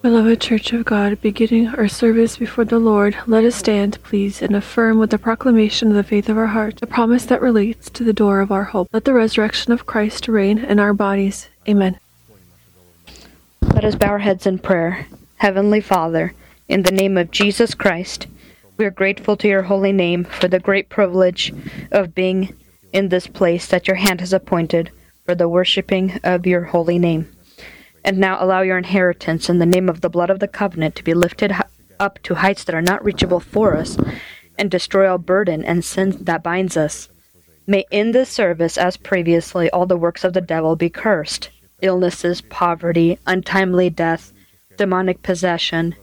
Beloved Church of God, beginning our service before the Lord, let us stand, please, and affirm with the proclamation of the faith of our heart the promise that relates to the door of our hope. Let the resurrection of Christ reign in our bodies. Amen. Let us bow our heads in prayer. Heavenly Father, in the name of Jesus Christ, we are grateful to your holy name for the great privilege of being in this place that your hand has appointed for the worshiping of your holy name. And now allow your inheritance in the name of the blood of the covenant to be lifted up to heights that are not reachable for us, and destroy all burden and sin that binds us. May in this service, as previously, all the works of the devil be cursed illnesses, poverty, untimely death, demonic possession,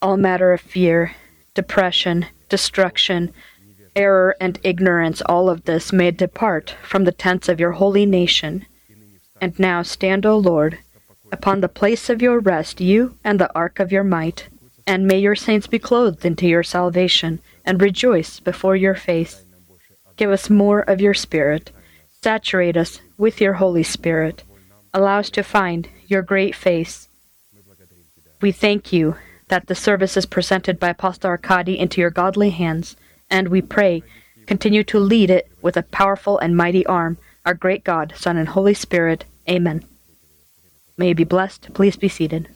all matter of fear, depression, destruction, error, and ignorance, all of this may depart from the tents of your holy nation. And now stand, O Lord upon the place of your rest, you and the ark of your might. And may your saints be clothed into your salvation, and rejoice before your face. Give us more of your Spirit. Saturate us with your Holy Spirit. Allow us to find your great face. We thank you that the service is presented by Apostle Arkady into your godly hands, and we pray, continue to lead it with a powerful and mighty arm, our great God, Son, and Holy Spirit. Amen. May you be blessed. Please be seated.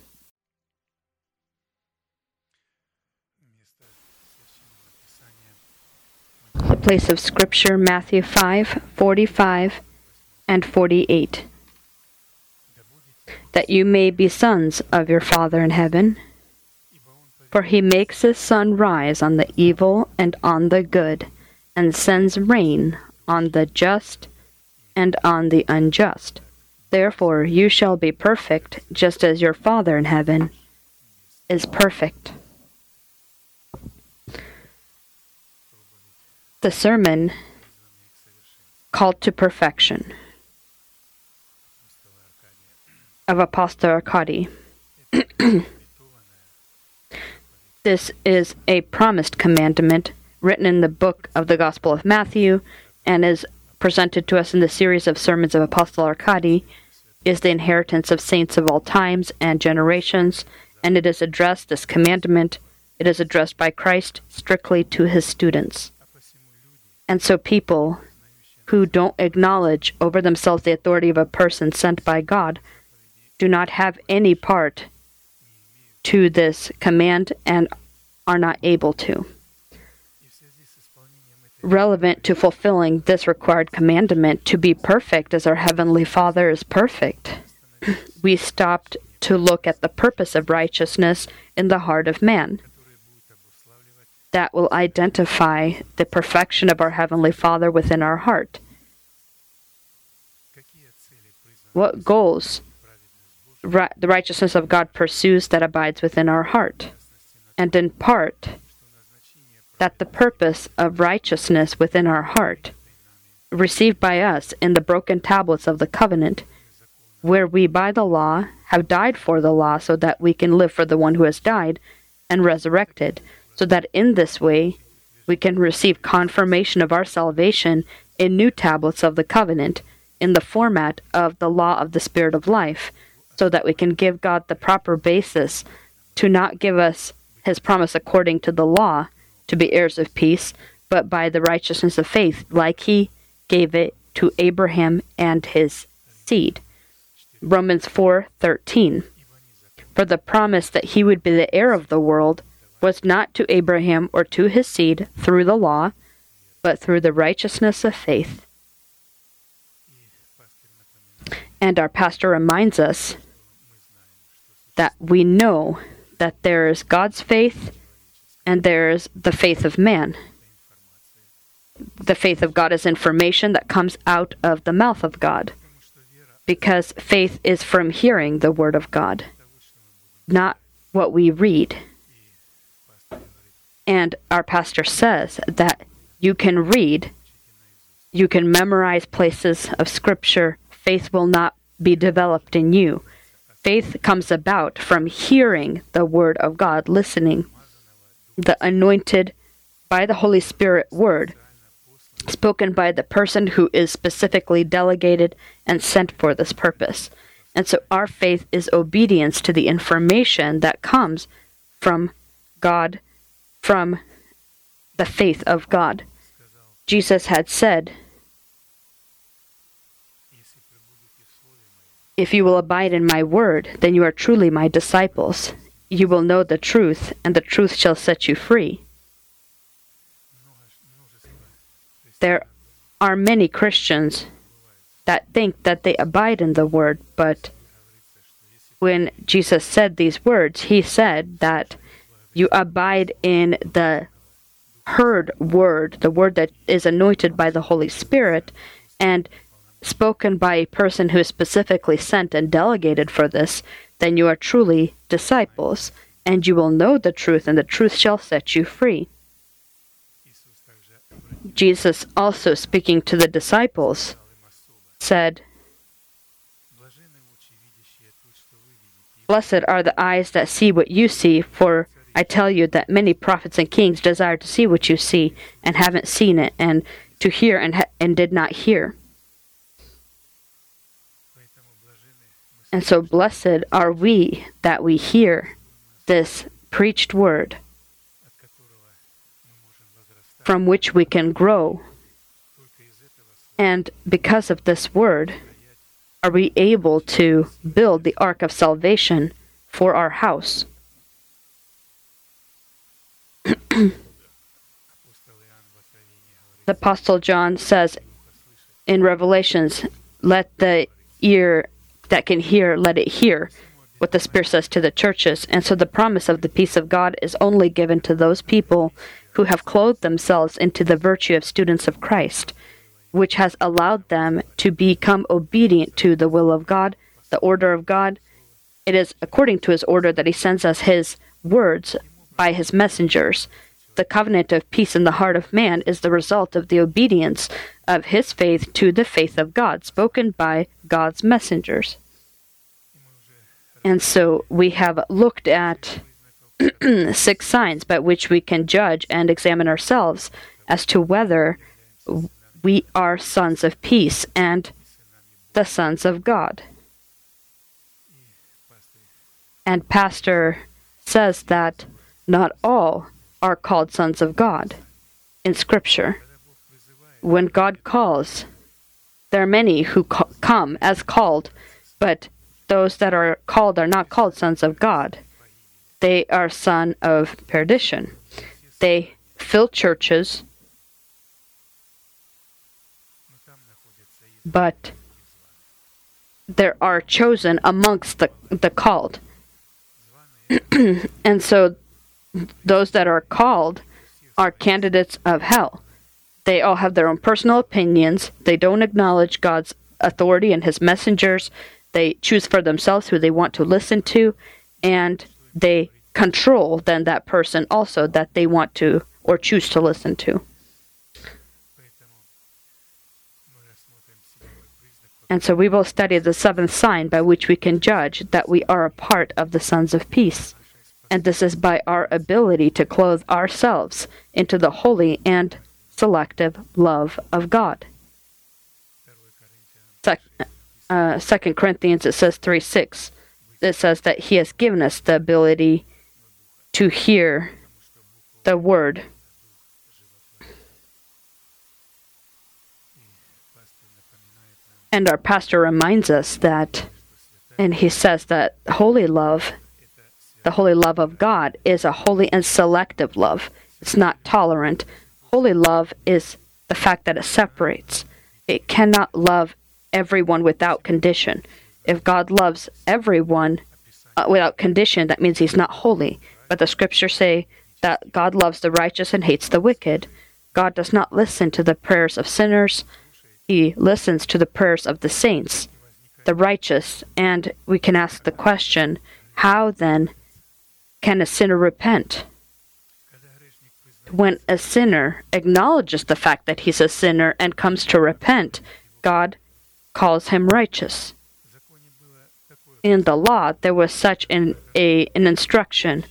The place of Scripture, Matthew 5 45 and 48. That you may be sons of your Father in heaven. For he makes his sun rise on the evil and on the good, and sends rain on the just and on the unjust. Therefore you shall be perfect, just as your Father in heaven is perfect. The sermon called to perfection of Apostle Arkady. this is a promised commandment written in the book of the Gospel of Matthew and is presented to us in the series of sermons of Apostle Arkady is the inheritance of saints of all times and generations, and it is addressed, this commandment, it is addressed by Christ strictly to his students. And so people who don't acknowledge over themselves the authority of a person sent by God do not have any part to this command and are not able to relevant to fulfilling this required commandment to be perfect as our Heavenly Father is perfect. we stopped to look at the purpose of righteousness in the heart of man. That will identify the perfection of our Heavenly Father within our heart. What goals the righteousness of God pursues that abides within our heart? And in part, that the purpose of righteousness within our heart, received by us in the broken tablets of the covenant, where we by the law have died for the law so that we can live for the one who has died and resurrected, so that in this way we can receive confirmation of our salvation in new tablets of the covenant in the format of the law of the Spirit of life, so that we can give God the proper basis to not give us his promise according to the law, to be heirs of peace, but by the righteousness of faith, like he gave it to Abraham and his seed. Romans 4:13. For the promise that he would be the heir of the world was not to Abraham or to his seed through the law, but through the righteousness of faith. And our pastor reminds us that we know that there is God's faith and there's the faith of man. The faith of God is information that comes out of the mouth of God, because faith is from hearing the word of God, not what we read. And our pastor says that you can read, you can memorize places of scripture, faith will not be developed in you. Faith comes about from hearing the word of God, listening the anointed by the Holy Spirit word spoken by the person who is specifically delegated and sent for this purpose. And so our faith is obedience to the information that comes from God, from the faith of God. Jesus had said, If you will abide in my word, then you are truly my disciples. You will know the truth, and the truth shall set you free. There are many Christians that think that they abide in the word, but when Jesus said these words, he said that you abide in the heard word, the word that is anointed by the Holy Spirit, and spoken by a person who is specifically sent and delegated for this, then you are truly disciples, and you will know the truth, and the truth shall set you free. Jesus, also speaking to the disciples, said, Blessed are the eyes that see what you see, for I tell you that many prophets and kings desire to see what you see and haven't seen it, and to hear and, ha- and did not hear. And so blessed are we that we hear this preached word from which we can grow. And because of this word, are we able to build the ark of salvation for our house? the Apostle John says in Revelations, Let the ear that can hear, let it hear what the Spirit says to the churches. And so the promise of the peace of God is only given to those people who have clothed themselves into the virtue of students of Christ, which has allowed them to become obedient to the will of God, the order of God. It is according to his order that he sends us his words by his messengers. The covenant of peace in the heart of man is the result of the obedience of his faith to the faith of God, spoken by God's messengers. And so we have looked at six signs by which we can judge and examine ourselves as to whether we are sons of peace and the sons of God. And Pastor says that not all are called sons of God in Scripture. When God calls, there are many who co- come as called, but those that are called are not called sons of God. They are son of perdition. They fill churches, but there are chosen amongst the, the called. and so those that are called are candidates of hell. They all have their own personal opinions. They don't acknowledge God's authority and his messengers. They choose for themselves who they want to listen to, and they control then that person also that they want to or choose to listen to. And so we will study the seventh sign by which we can judge that we are a part of the sons of peace. And this is by our ability to clothe ourselves into the holy and selective love of God. Uh, 2 Corinthians, it says 3 6. It says that He has given us the ability to hear the word. And our pastor reminds us that, and he says that holy love, the holy love of God, is a holy and selective love. It's not tolerant. Holy love is the fact that it separates. It cannot love everyone without condition. If God loves everyone uh, without condition, that means he's not holy. But the scriptures say that God loves the righteous and hates the wicked. God does not listen to the prayers of sinners, he listens to the prayers of the saints, the righteous. And we can ask the question how then can a sinner repent? When a sinner acknowledges the fact that he's a sinner and comes to repent, God calls him righteous. In the law, there was such an, a, an instruction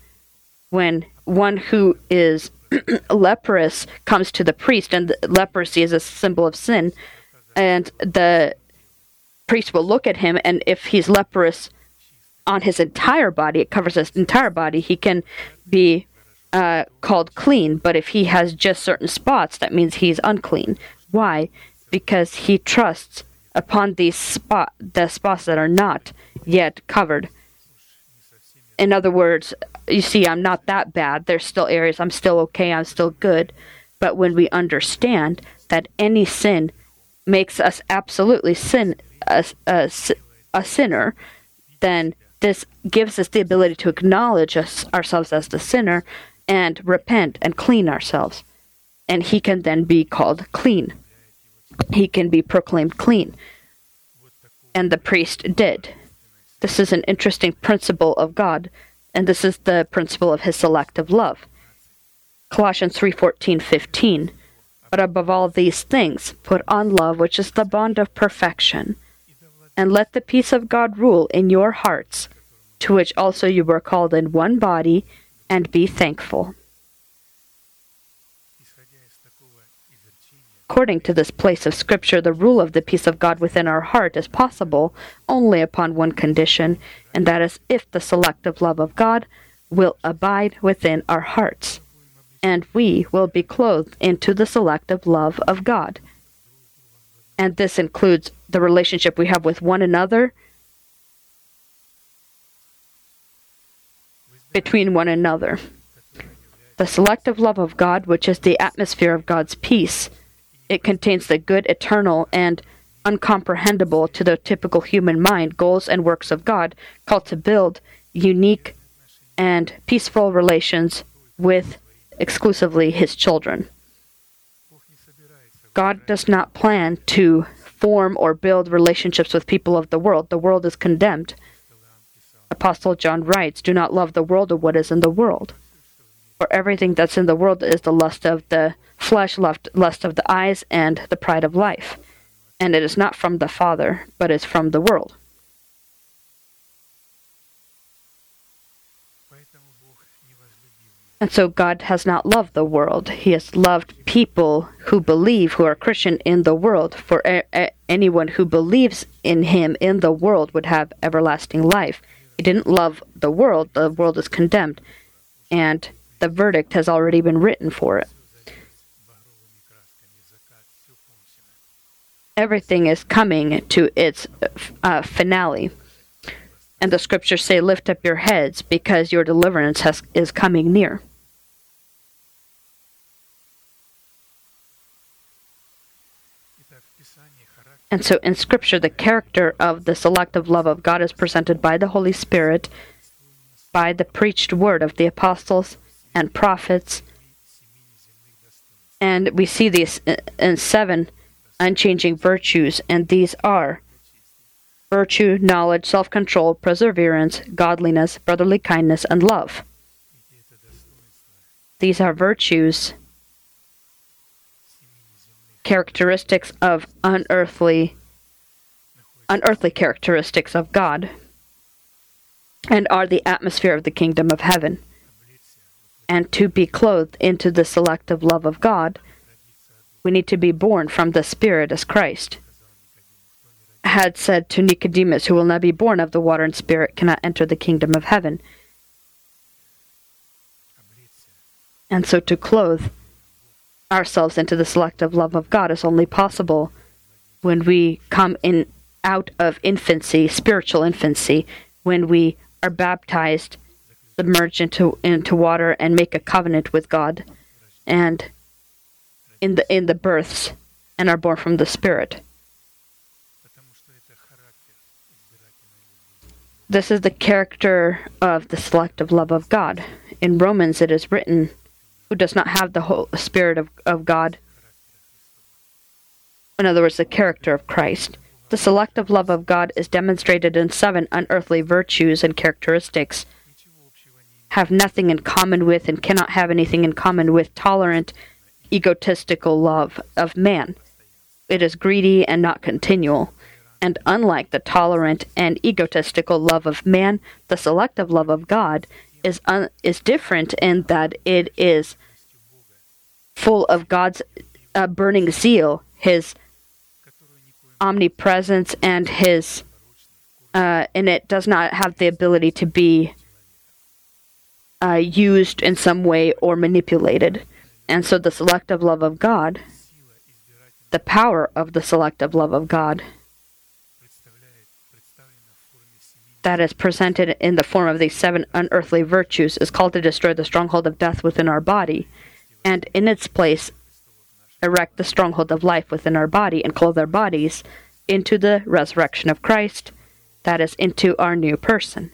when one who is leprous comes to the priest, and leprosy is a symbol of sin, and the priest will look at him, and if he's leprous on his entire body, it covers his entire body, he can be uh, called clean. But if he has just certain spots, that means he's unclean. Why? Because he trusts upon these spot the spots that are not yet covered. In other words, you see, I'm not that bad. There's still areas I'm still okay. I'm still good. But when we understand that any sin makes us absolutely sin a, a, a sinner, then this gives us the ability to acknowledge us, ourselves as the sinner and repent and clean ourselves. And he can then be called clean. He can be proclaimed clean. And the priest did. This is an interesting principle of God, and this is the principle of his selective love. Colossians 3:14, 15. But above all these things, put on love, which is the bond of perfection, and let the peace of God rule in your hearts, to which also you were called in one body, and be thankful. According to this place of Scripture, the rule of the peace of God within our heart is possible only upon one condition, and that is if the selective love of God will abide within our hearts, and we will be clothed into the selective love of God. And this includes the relationship we have with one another, between one another. The selective love of God, which is the atmosphere of God's peace, it contains the good, eternal, and uncomprehendable to the typical human mind goals and works of God, called to build unique and peaceful relations with exclusively His children. God does not plan to form or build relationships with people of the world. The world is condemned. Apostle John writes, Do not love the world or what is in the world. For everything that's in the world is the lust of the flesh, lust of the eyes, and the pride of life. And it is not from the Father, but is from the world. And so God has not loved the world. He has loved people who believe, who are Christian in the world. For a- a- anyone who believes in Him in the world would have everlasting life. He didn't love the world, the world is condemned. And the verdict has already been written for it. Everything is coming to its uh, finale. And the scriptures say, Lift up your heads because your deliverance has, is coming near. And so in Scripture, the character of the selective love of God is presented by the Holy Spirit, by the preached word of the apostles and prophets. And we see these in seven unchanging virtues, and these are virtue, knowledge, self control, perseverance, godliness, brotherly kindness, and love. These are virtues characteristics of unearthly unearthly characteristics of God and are the atmosphere of the kingdom of heaven. And to be clothed into the selective love of God, we need to be born from the Spirit as Christ had said to Nicodemus, Who will not be born of the water and Spirit cannot enter the kingdom of heaven. And so to clothe ourselves into the selective love of God is only possible when we come in out of infancy, spiritual infancy, when we are baptized, submerged into into water and make a covenant with God and in the in the births and are born from the spirit. This is the character of the selective love of God. In Romans it is written who does not have the whole Spirit of, of God. In other words, the character of Christ. The selective love of God is demonstrated in seven unearthly virtues and characteristics. Have nothing in common with and cannot have anything in common with tolerant, egotistical love of man. It is greedy and not continual. And unlike the tolerant and egotistical love of man, the selective love of God is un- is different in that it is full of God's uh, burning zeal, His omnipresence and his uh, and it does not have the ability to be uh, used in some way or manipulated. And so the selective love of God, the power of the selective love of God, that is presented in the form of these seven unearthly virtues is called to destroy the stronghold of death within our body, and in its place, erect the stronghold of life within our body and clothe our bodies into the resurrection of Christ, that is, into our new person.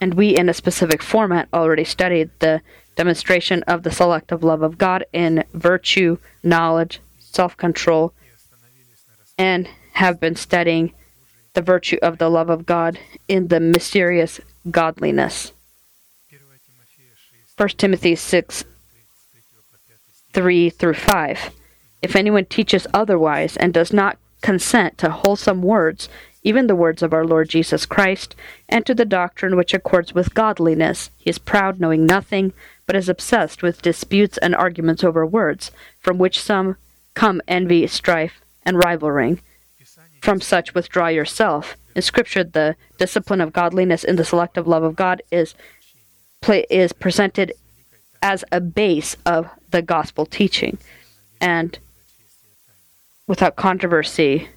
And we, in a specific format, already studied the demonstration of the selective love of God in virtue, knowledge, self control, and have been studying the virtue of the love of God in the mysterious godliness. 1 Timothy 6 3 through 5. If anyone teaches otherwise and does not consent to wholesome words, even the words of our Lord Jesus Christ, and to the doctrine which accords with godliness, he is proud, knowing nothing, but is obsessed with disputes and arguments over words, from which some come envy, strife, and rivaling from such withdraw yourself. In Scripture, the discipline of godliness in the selective love of God is is presented as a base of the gospel teaching, and without controversy,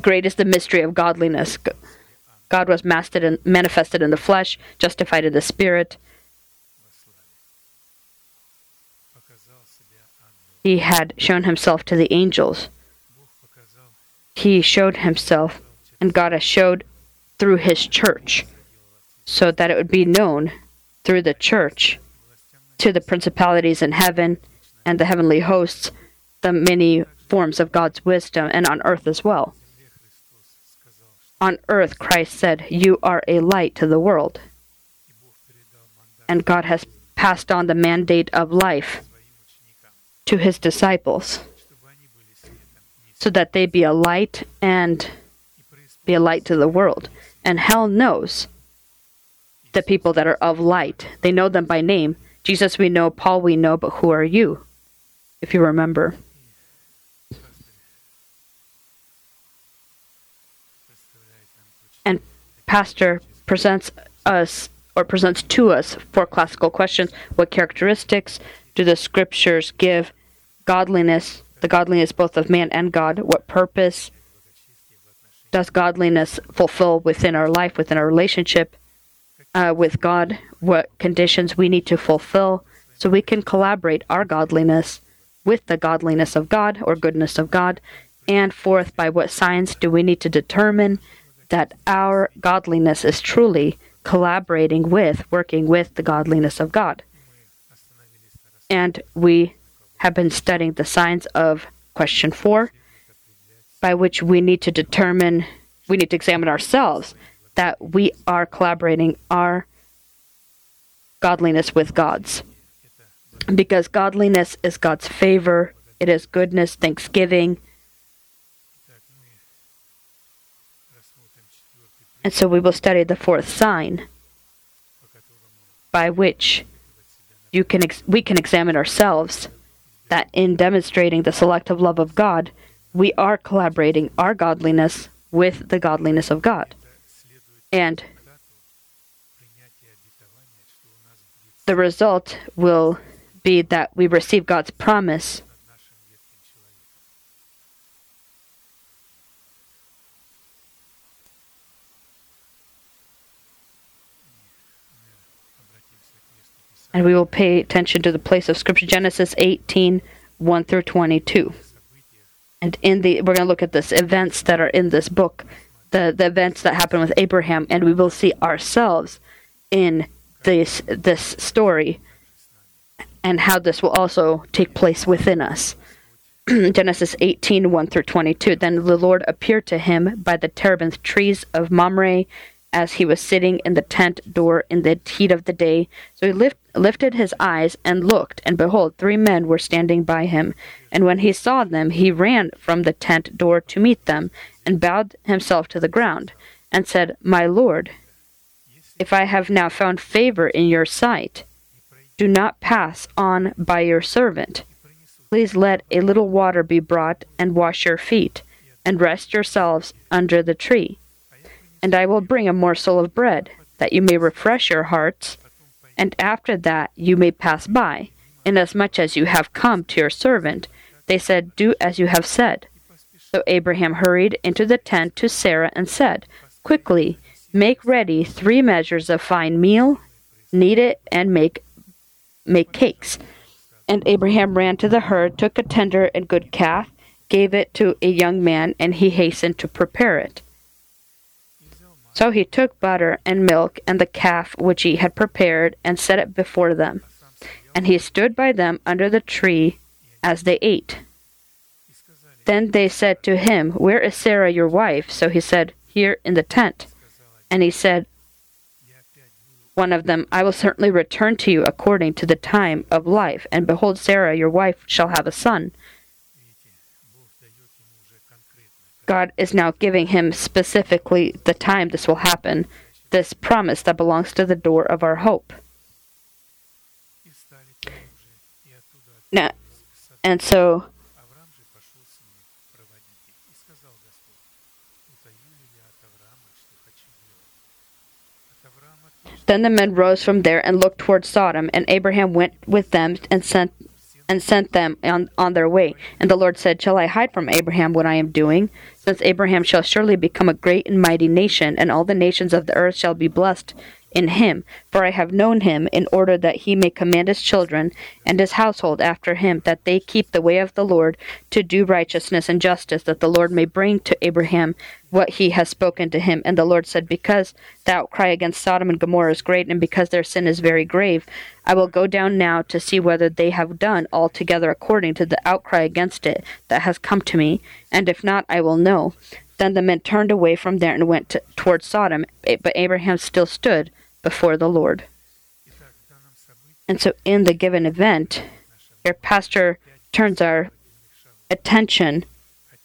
great is the mystery of godliness. God was manifested in the flesh, justified in the spirit. He had shown himself to the angels he showed himself, and God has showed through his church, so that it would be known through the church to the principalities in heaven and the heavenly hosts the many forms of God's wisdom, and on earth as well. On earth, Christ said, You are a light to the world. And God has passed on the mandate of life to his disciples so that they be a light and be a light to the world. And hell knows the people that are of light. They know them by name. Jesus we know, Paul we know, but who are you? If you remember. Pastor presents us or presents to us four classical questions. What characteristics do the scriptures give godliness the godliness both of man and God? What purpose does godliness fulfill within our life, within our relationship uh, with God? What conditions we need to fulfill so we can collaborate our godliness with the godliness of God or goodness of God? And fourth, by what signs do we need to determine that our godliness is truly collaborating with, working with the godliness of God? And we have been studying the signs of question four, by which we need to determine, we need to examine ourselves that we are collaborating our godliness with God's. Because godliness is God's favor, it is goodness, thanksgiving. And so we will study the fourth sign by which you can ex- we can examine ourselves that in demonstrating the selective love of God, we are collaborating our godliness with the godliness of God. And the result will be that we receive God's promise. And we will pay attention to the place of Scripture, Genesis 18 1 through 22. And in the we're going to look at this events that are in this book, the, the events that happen with Abraham, and we will see ourselves in this this story and how this will also take place within us. Genesis 18, 1 through 22. Then the Lord appeared to him by the terebinth trees of Mamre as he was sitting in the tent door in the heat of the day. So he lift, lifted his eyes and looked, and behold, three men were standing by him. And when he saw them, he ran from the tent door to meet them, and bowed himself to the ground, and said, My Lord, if I have now found favor in your sight, do not pass on by your servant. Please let a little water be brought and wash your feet, and rest yourselves under the tree. And I will bring a morsel of bread, that you may refresh your hearts, and after that you may pass by, inasmuch as you have come to your servant. They said, Do as you have said. So Abraham hurried into the tent to Sarah and said, Quickly, make ready three measures of fine meal, knead it, and make make cakes. And Abraham ran to the herd, took a tender and good calf, gave it to a young man, and he hastened to prepare it. So he took butter and milk and the calf which he had prepared, and set it before them. And he stood by them under the tree as they ate. Then they said to him, Where is Sarah your wife? So he said, Here in the tent. And he said, one of them, I will certainly return to you according to the time of life, and behold, Sarah your wife shall have a son. God is now giving him specifically the time this will happen, this promise that belongs to the door of our hope. Now, and so Then the men rose from there and looked toward Sodom, and Abraham went with them and sent and sent them on, on their way. And the Lord said, Shall I hide from Abraham what I am doing? Since Abraham shall surely become a great and mighty nation, and all the nations of the earth shall be blessed in him. For I have known him, in order that he may command his children and his household after him, that they keep the way of the Lord, to do righteousness and justice, that the Lord may bring to Abraham what he has spoken to him. And the Lord said, Because the outcry against Sodom and Gomorrah is great, and because their sin is very grave, I will go down now to see whether they have done altogether according to the outcry against it that has come to me, and if not, I will know. Then the men turned away from there and went to, toward Sodom, but Abraham still stood before the Lord. And so, in the given event, our pastor turns our attention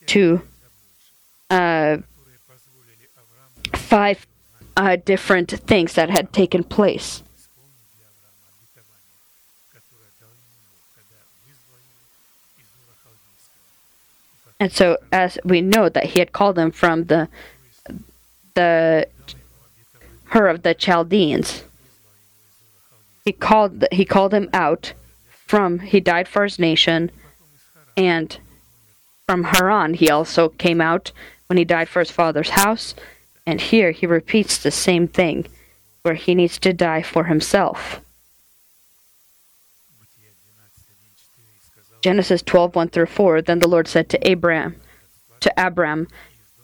to uh, five uh, different things that had taken place. And so, as we know that he had called them from the the Ur of the Chaldeans, he called he called him out from he died for his nation, and from Haran he also came out when he died for his father's house, and here he repeats the same thing, where he needs to die for himself. Genesis 12, 1 through 4. Then the Lord said to Abraham, to Abram,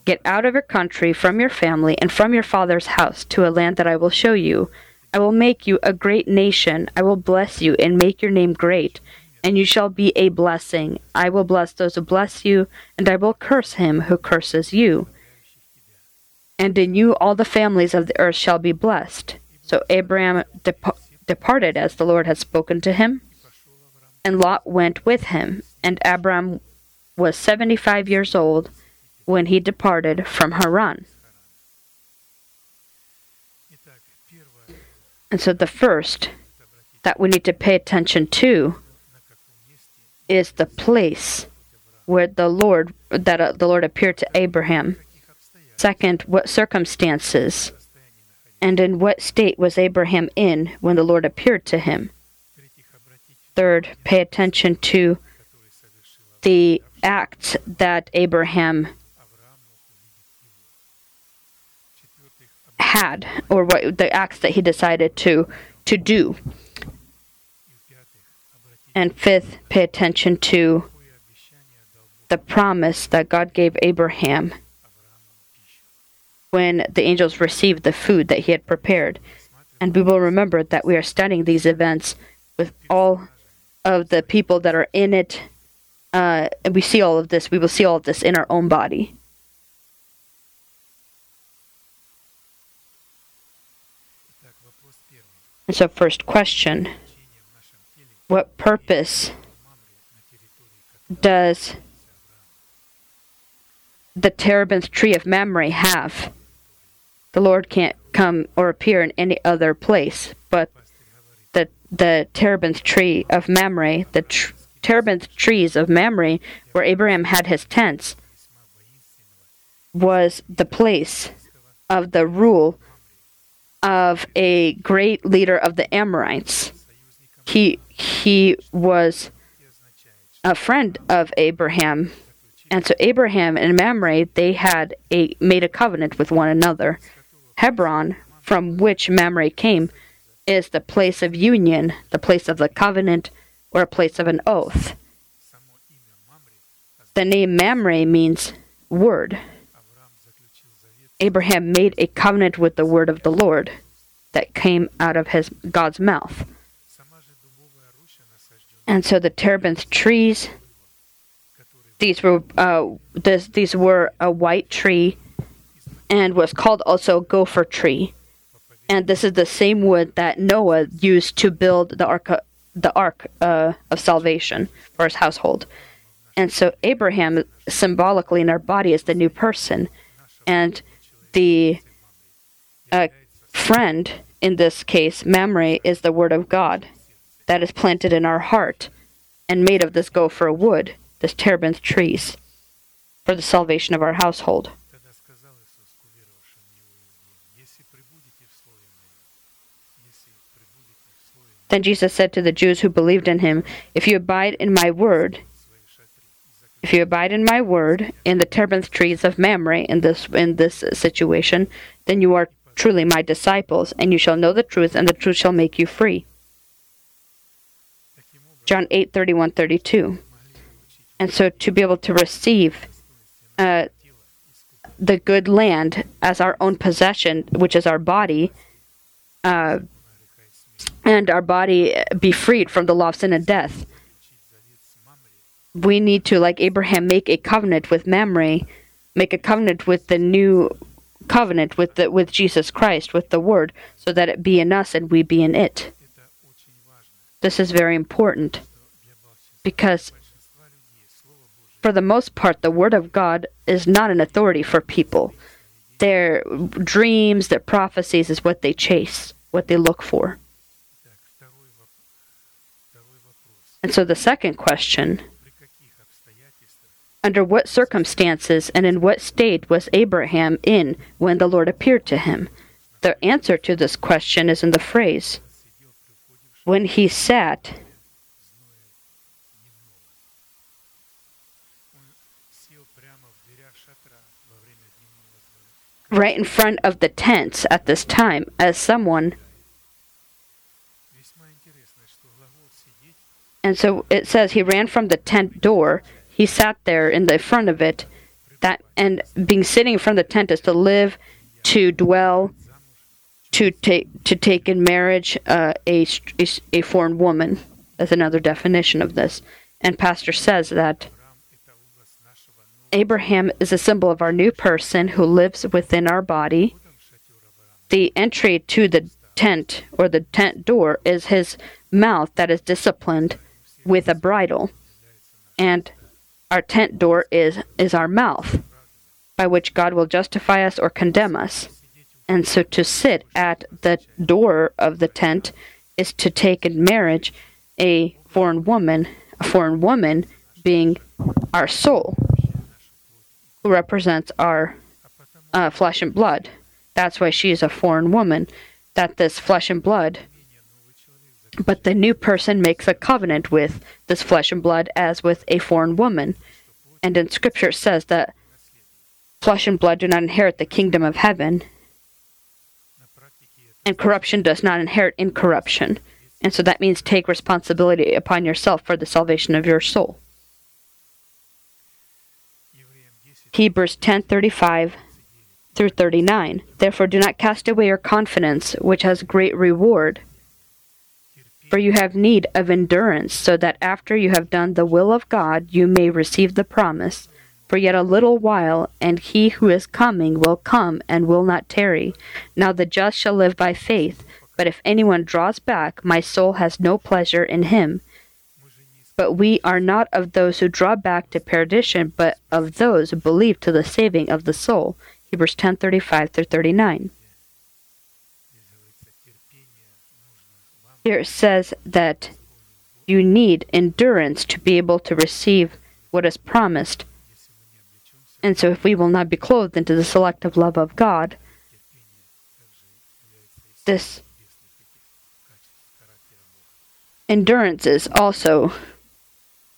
Get out of your country, from your family, and from your father's house to a land that I will show you. I will make you a great nation. I will bless you and make your name great, and you shall be a blessing. I will bless those who bless you, and I will curse him who curses you. And in you all the families of the earth shall be blessed. So Abraham dep- departed as the Lord had spoken to him and Lot went with him. And Abram was seventy five years old when he departed from Haran. And so the first that we need to pay attention to is the place where the Lord that uh, the Lord appeared to Abraham. Second, what circumstances and in what state was Abraham in when the Lord appeared to him? Third, pay attention to the acts that Abraham had, or what the acts that he decided to to do. And fifth, pay attention to the promise that God gave Abraham when the angels received the food that he had prepared. And we will remember that we are studying these events with all of the people that are in it. Uh, and we see all of this. We will see all of this in our own body. And so, first question What purpose does the terebinth tree of Mamre have? The Lord can't come or appear in any other place, but the the terebinth tree of Mamre, the tr- terebinth trees of Mamre, where Abraham had his tents, was the place of the rule of a great leader of the Amorites. He he was a friend of Abraham, and so Abraham and Mamre they had a made a covenant with one another. Hebron, from which Mamre came, is the place of union, the place of the covenant, or a place of an oath. The name Mamre means word. Abraham made a covenant with the word of the Lord that came out of his God's mouth. And so the terebinth trees, these were uh, this, these were a white tree, and was called also gopher tree. And this is the same wood that Noah used to build the ark, the ark uh, of salvation for his household. And so Abraham, symbolically in our body, is the new person, and the uh, friend in this case, Mamre, is the word of God that is planted in our heart and made of this gopher wood, this terebinth trees, for the salvation of our household. Then Jesus said to the Jews who believed in him, If you abide in my word, if you abide in my word, in the terebinth trees of Mamre, in this in this situation, then you are truly my disciples, and you shall know the truth, and the truth shall make you free. John 8 31 32. And so to be able to receive uh, the good land as our own possession, which is our body, uh, and our body be freed from the law of sin and death, we need to, like Abraham, make a covenant with Mamre, make a covenant with the new covenant with the, with Jesus Christ, with the Word, so that it be in us and we be in it. This is very important because, for the most part, the Word of God is not an authority for people. Their dreams, their prophecies is what they chase, what they look for. And so the second question under what circumstances and in what state was Abraham in when the Lord appeared to him? The answer to this question is in the phrase, when he sat right in front of the tents at this time as someone and so it says he ran from the tent door he sat there in the front of it that and being sitting in front of the tent is to live to dwell to take to take in marriage uh, a, a, foreign woman. That's another definition of this. And pastor says that abraham is a symbol of our new person who lives within our body. The entry to the tent or the tent door is his mouth that is disciplined with a bridle. And our tent door is, is our mouth, by which God will justify us or condemn us. And so to sit at the door of the tent is to take in marriage a foreign woman, a foreign woman being our soul, who represents our uh, flesh and blood. That's why she is a foreign woman, that this flesh and blood but the new person makes a covenant with this flesh and blood as with a foreign woman. And in Scripture it says that flesh and blood do not inherit the kingdom of heaven, and corruption does not inherit incorruption. And so that means take responsibility upon yourself for the salvation of your soul. Hebrews 10:35 through 39. Therefore do not cast away your confidence, which has great reward. For you have need of endurance, so that after you have done the will of God, you may receive the promise. For yet a little while, and he who is coming will come and will not tarry. Now the just shall live by faith. But if anyone draws back, my soul has no pleasure in him. But we are not of those who draw back to perdition, but of those who believe to the saving of the soul. Hebrews 10:35 through 39. Here it says that You need endurance to be able to receive what is promised. And so, if we will not be clothed into the selective love of God, this endurance is also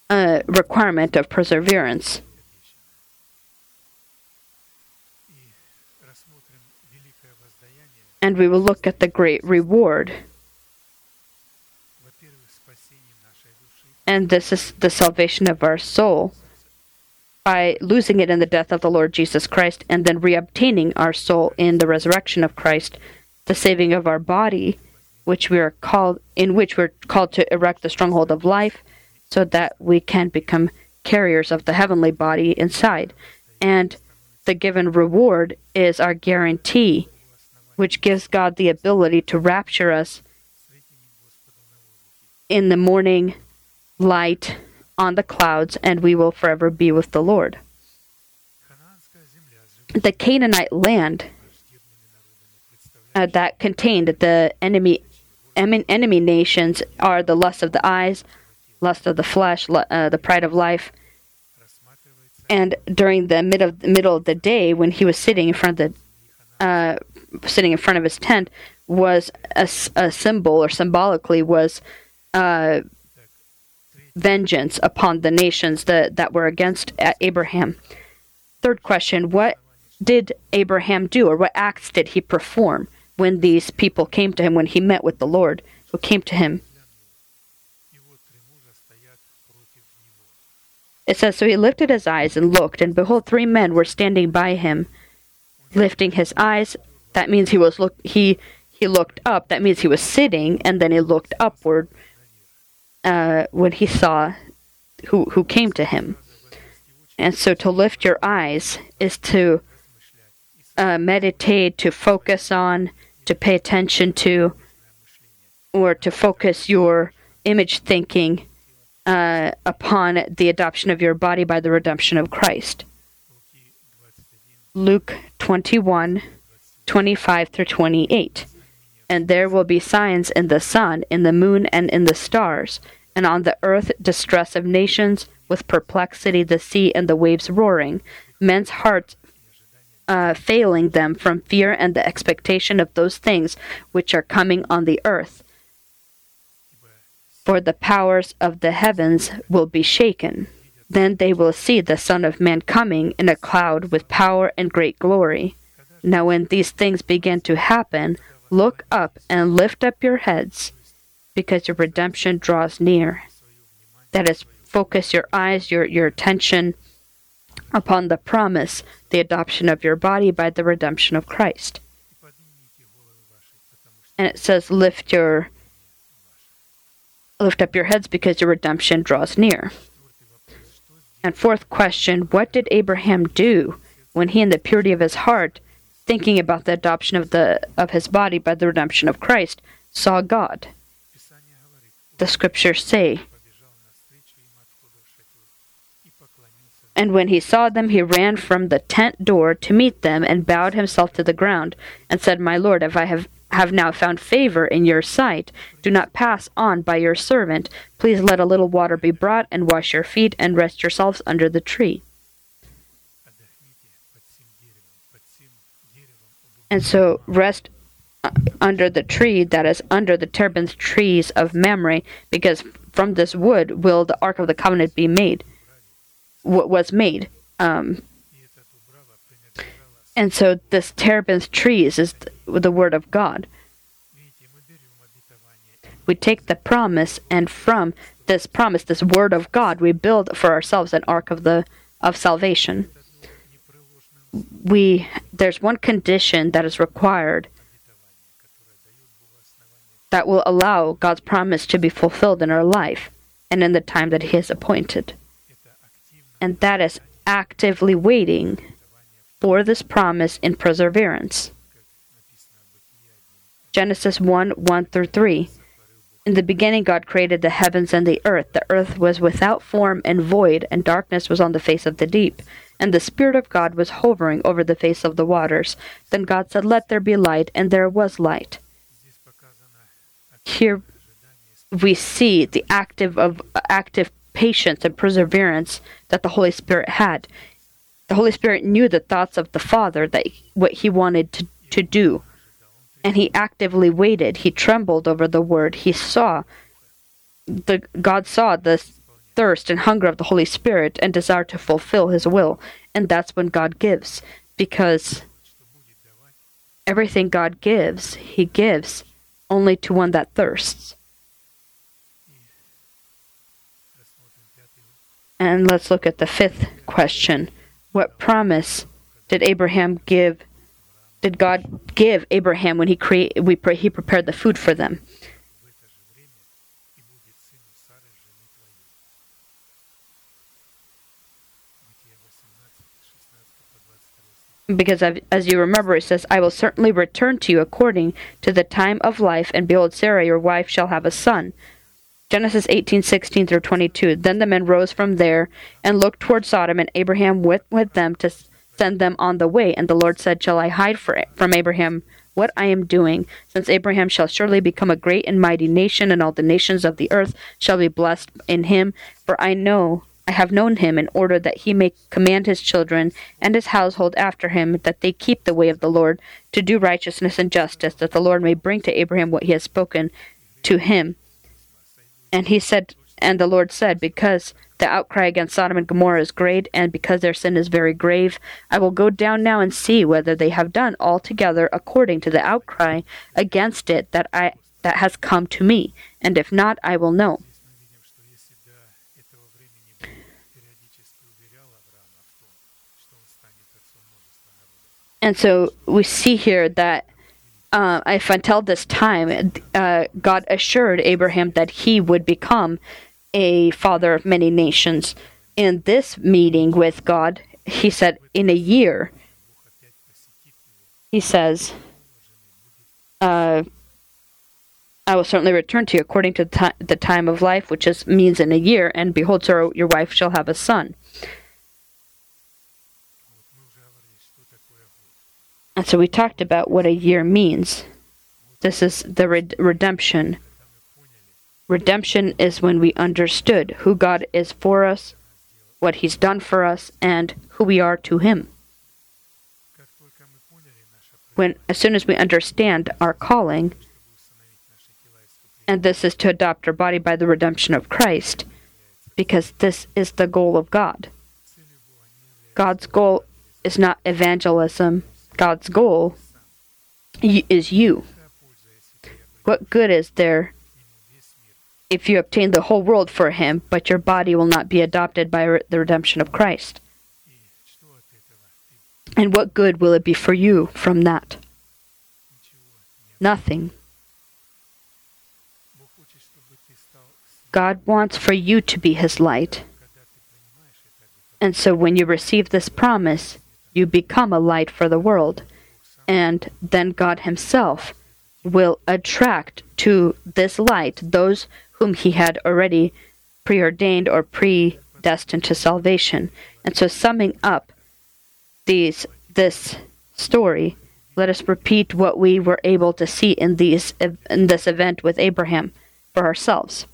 a requirement of perseverance. And we will look at the great reward. And this is the salvation of our soul by losing it in the death of the Lord Jesus Christ and then reobtaining our soul in the resurrection of Christ, the saving of our body, which we are called in which we're called to erect the stronghold of life so that we can become carriers of the heavenly body inside. And the given reward is our guarantee, which gives God the ability to rapture us in the morning light on the clouds, and we will forever be with the Lord. The Canaanite land uh, that contained the enemy enemy nations are the lust of the eyes, lust of the flesh, uh, the pride of life. And during the mid of middle of the day, when he was sitting in front of the uh, sitting in front of his tent, was a, a symbol or symbolically was uh, vengeance upon the nations that, that were against Abraham. Third question What did Abraham do, or what acts did he perform when these people came to him, when he met with the Lord, who came to him? It says, So he lifted his eyes and looked, and behold, three men were standing by him. Lifting his eyes, that means he was look he he looked up. That means he was sitting, and then he looked upward uh, when he saw who who came to him. And so to lift your eyes is to uh, meditate, to focus on, to pay attention to, or to focus your image thinking uh, upon the adoption of your body by the redemption of Christ. Luke 21 25 through 28. And there will be signs in the sun, in the moon, and in the stars, and on the earth distress of nations, with perplexity, the sea and the waves roaring, men's hearts uh, failing them from fear and the expectation of those things which are coming on the earth for the powers of the heavens will be shaken. Then they will see the Son of Man coming in a cloud with power and great glory. Now, when these things begin to happen, look up and lift up your heads, because your redemption draws near. That is, focus your eyes, your, your attention upon the promise, the adoption of your body by the redemption of Christ. And it says, lift your Lift up your heads because your redemption draws near. And fourth question What did Abraham do when he, in the purity of his heart, thinking about the adoption of, the, of his body by the redemption of Christ, saw God? The scriptures say, And when he saw them, he ran from the tent door to meet them and bowed himself to the ground and said, My Lord, if I have have now found favor in your sight. Do not pass on by your servant. Please let a little water be brought, and wash your feet, and rest yourselves under the tree. And so rest uh, under the tree that is under the terebinth trees of Mamre, because from this wood will the ark of the covenant be made. What was made. Um, and so this terebinth trees is the word of God. We take the promise, and from this promise, this word of God, we build for ourselves an ark of the of salvation. We there's one condition that is required that will allow God's promise to be fulfilled in our life and in the time that He has appointed. And that is actively waiting for this promise in perseverance. Genesis 1 1 through 3. In the beginning, God created the heavens and the earth. The earth was without form and void, and darkness was on the face of the deep. And the Spirit of God was hovering over the face of the waters. Then God said, Let there be light, and there was light. Here we see the active of active patience and perseverance that the Holy Spirit had. The Holy Spirit knew the thoughts of the Father that what he wanted to, to do. And he actively waited. He trembled over the word. He saw the God saw the thirst and hunger of the Holy Spirit and desire to fulfill his will. And that's when God gives. Because everything God gives, he gives only to one that thirsts. And let's look at the fifth question. What promise did Abraham give? Did God give Abraham when he create we pre, he prepared the food for them? Because as you remember, it says, I will certainly return to you according to the time of life, and behold, Sarah, your wife, shall have a son. Genesis 18, 16 through 22. Then the men rose from there and looked toward Sodom, and Abraham went with them to send them on the way. And the Lord said, Shall I hide from Abraham what I am doing, since Abraham shall surely become a great and mighty nation, and all the nations of the earth shall be blessed in him? For I know I have known him in order that he may command his children and his household after him, that they keep the way of the Lord, to do righteousness and justice, that the Lord may bring to Abraham what he has spoken to him. And he said, and the Lord said, Because the outcry against Sodom and Gomorrah is great, and because their sin is very grave, I will go down now and see whether they have done altogether according to the outcry against it that I that has come to me, and if not, I will know. And so we see here that uh, if until this time, uh, God assured Abraham that he would become a father of many nations. In this meeting with God, he said, in a year, he says, uh, I will certainly return to you according to the, time of life, which is means in a year, and behold, Sarah, your wife shall have a son. And so we talked about what a year means. This is the red- redemption. Redemption is when we understood who God is for us, what He's done for us, and who we are to Him. When, as soon as we understand our calling, and this is to adopt our body by the redemption of Christ, because this is the goal of God. God's goal is not evangelism, God's goal is you. What good is there if you obtain the whole world for Him, but your body will not be adopted by the redemption of Christ? And what good will it be for you from that? Nothing. God wants for you to be His light. And so when you receive this promise, you become a light for the world. And then God Himself will attract to this light those whom He had already preordained or predestined to salvation. And so, summing up these this story, let us repeat what we were able to see in these in this event with Abraham for ourselves.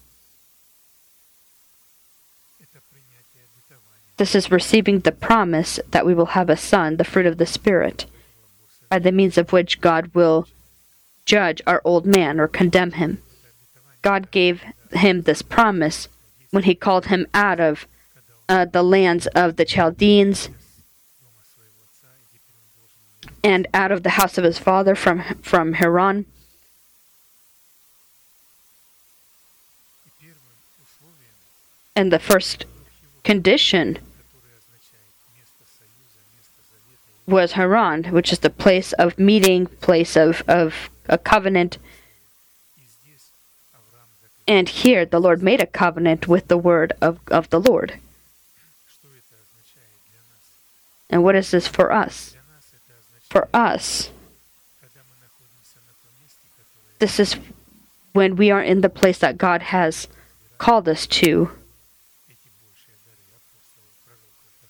This is receiving the promise that we will have a son, the fruit of the Spirit, by the means of which God will judge our old man or condemn him. God gave him this promise when he called him out of uh, the lands of the Chaldeans and out of the house of his father from, from Haran. And the first condition was Haran, which is the place of meeting, place of, of a covenant. And here the Lord made a covenant with the word of, of the Lord. And what is this for us? For us, this is when we are in the place that God has called us to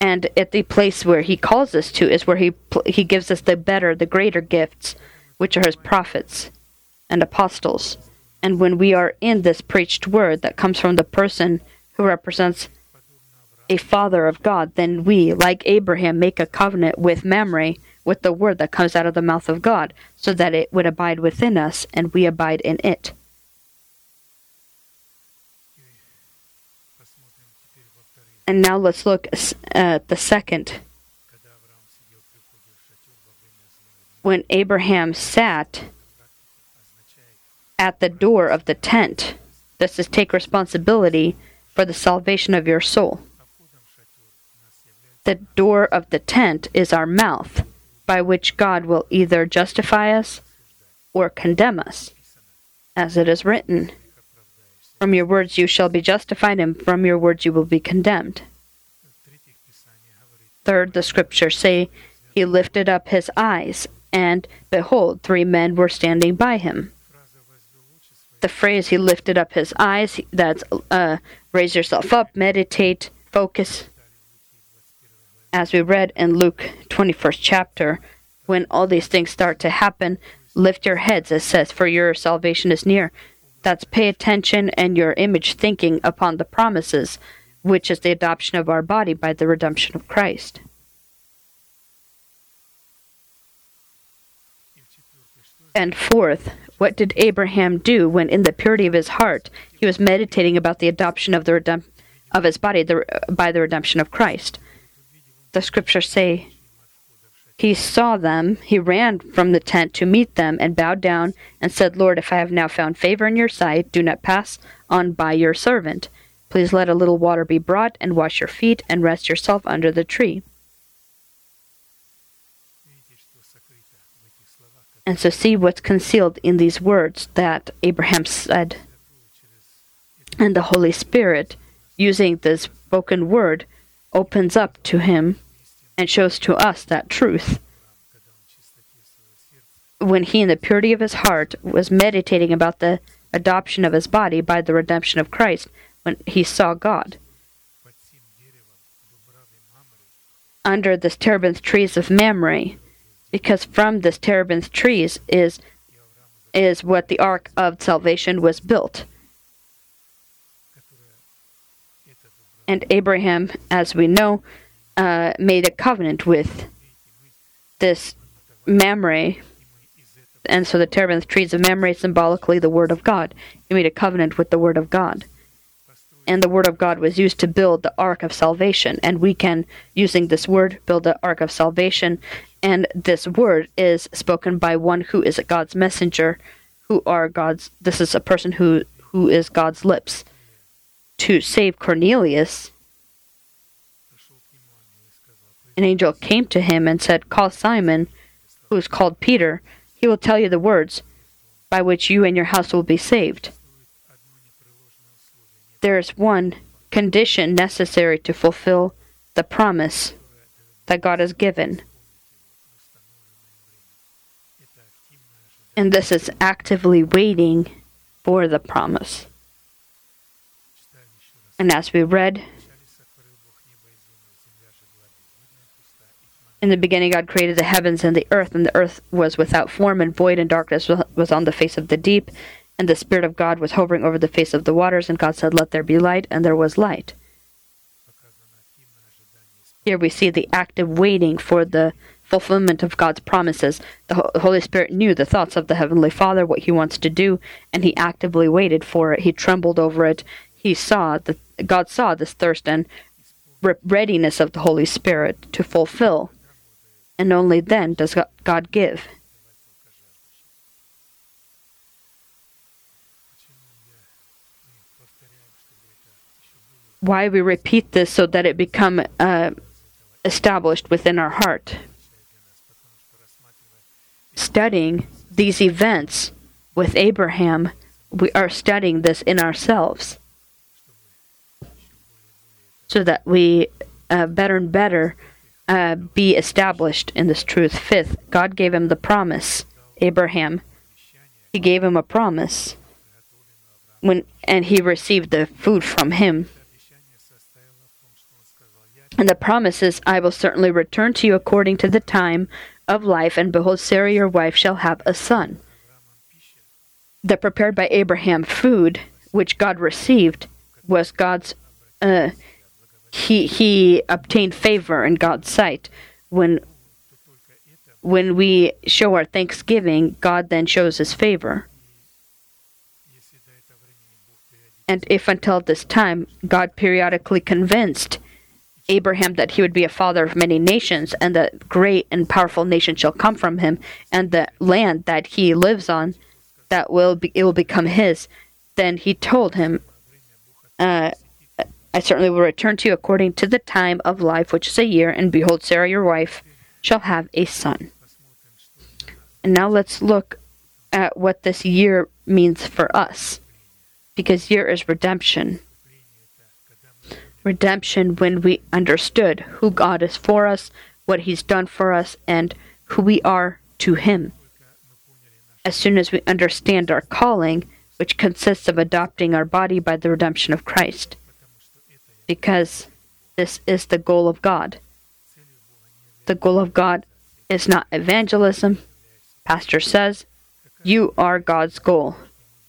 and at the place where he calls us to is where he he gives us the better the greater gifts which are his prophets and apostles And when we are in this preached word that comes from the person who represents a father of God, then we, like Abraham, make a covenant with Mamre, with the word that comes out of the mouth of God, so that it would abide within us and we abide in it. And now let's look at the second. When Abraham sat at the door of the tent, this is take responsibility for the salvation of your soul. The door of the tent is our mouth, by which God will either justify us or condemn us, as it is written. From your words you shall be justified, and from your words you will be condemned. Third, the scriptures say, He lifted up his eyes, and behold, three men were standing by him. The phrase, He lifted up his eyes, that's uh, raise yourself up, meditate, focus. As we read in Luke 21st chapter, when all these things start to happen, lift your heads, it says, for your salvation is near. That's pay attention and your image thinking upon the promises, which is the adoption of our body by the redemption of Christ. And fourth, what did Abraham do when, in the purity of his heart, he was meditating about the adoption of the redemption? of his body the, by the redemption of Christ. The scriptures say he saw them, he ran from the tent to meet them, and bowed down, and said, Lord, if I have now found favor in your sight, do not pass on by your servant. Please let a little water be brought, and wash your feet, and rest yourself under the tree. And so, see what's concealed in these words that Abraham said. And the Holy Spirit, using this spoken word, opens up to him and shows to us that truth. When he, in the purity of his heart, was meditating about the adoption of his body by the redemption of Christ, when he saw God. Under the terebinth trees of Mamre, because from this terebinth trees is is what the ark of salvation was built. And Abraham, as we know, uh, made a covenant with this Mamre. And so the terebinth trees of Mamre symbolically the Word of God. He made a covenant with the Word of God. And the Word of God was used to build the Ark of Salvation. And we can, using this Word, build the Ark of Salvation. And this Word is spoken by one who is God's messenger, who are God's. This is a person who who is God's lips. To save Cornelius, an angel came to him and said, Call Simon, who is called Peter. He will tell you the words by which you and your house will be saved. There is one condition necessary to fulfill the promise that God has given. And this is actively waiting for the promise. And as we read, In the beginning, God created the heavens and the earth, and the earth was without form and void, and darkness was on the face of the deep. And the Spirit of God was hovering over the face of the waters, and God said, Let there be light, and there was light. Here we see the active waiting for the fulfillment of God's promises. The Holy Spirit knew the thoughts of the Heavenly Father, what He wants to do, and He actively waited for it. He trembled over it. He saw that God saw this thirst and readiness of the Holy Spirit to fulfill and only then does God give. Why we repeat this so that it become uh, established within our heart. Studying these events with Abraham, we are studying this in ourselves so that we uh, better and better uh, be established in this truth. Fifth, God gave him the promise. Abraham, he gave him a promise when and he received the food from him. And the promise is, I will certainly return to you according to the time of life, and behold, Sarah your wife shall have a son. The prepared by Abraham food, which God received, was God's uh, he he obtained favor in God's sight when when we show our thanksgiving, God then shows his favor. And if until this time God periodically convinced Abraham that he would be a father of many nations and that great and powerful nation shall come from him and the land that he lives on that will be, it will become his then he told him uh, "I certainly will return to you according to the time of life, which is a year, and behold, Sarah your wife shall have a son." And now let's look at what this year means for us because year is redemption. Redemption when we understood who God is for us, what He's done for us, and who we are to Him. As soon as we understand our calling, which consists of adopting our body by the redemption of Christ, because this is the goal of God. The goal of God is not evangelism. Pastor says, You are God's goal.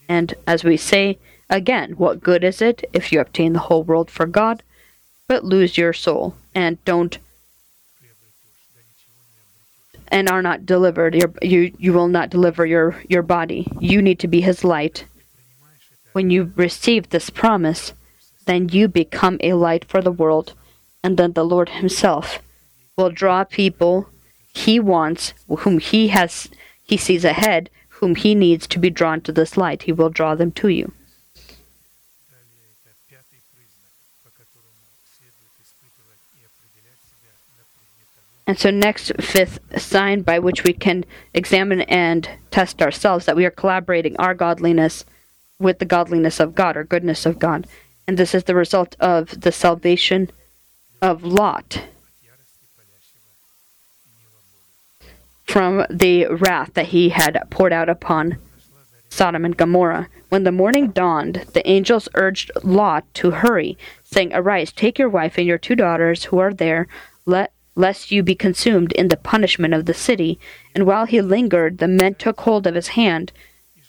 And as we say, again, what good is it if you obtain the whole world for God, but lose your soul and don't and are not delivered your, you you will not deliver your your body you need to be his light when you receive this promise then you become a light for the world, and then the Lord Himself will draw people He wants, whom He has He sees ahead, whom He needs to be drawn to this light. He will draw them to you. And so, next fifth sign by which we can examine and test ourselves that we are collaborating our godliness with the godliness of God or goodness of God and this is the result of the salvation of Lot from the wrath that he had poured out upon Sodom and Gomorrah. When the morning dawned, the angels urged Lot to hurry, saying, Arise, take your wife and your two daughters who are there, let lest you be consumed in the punishment of the city. And while he lingered, the men took hold of his hand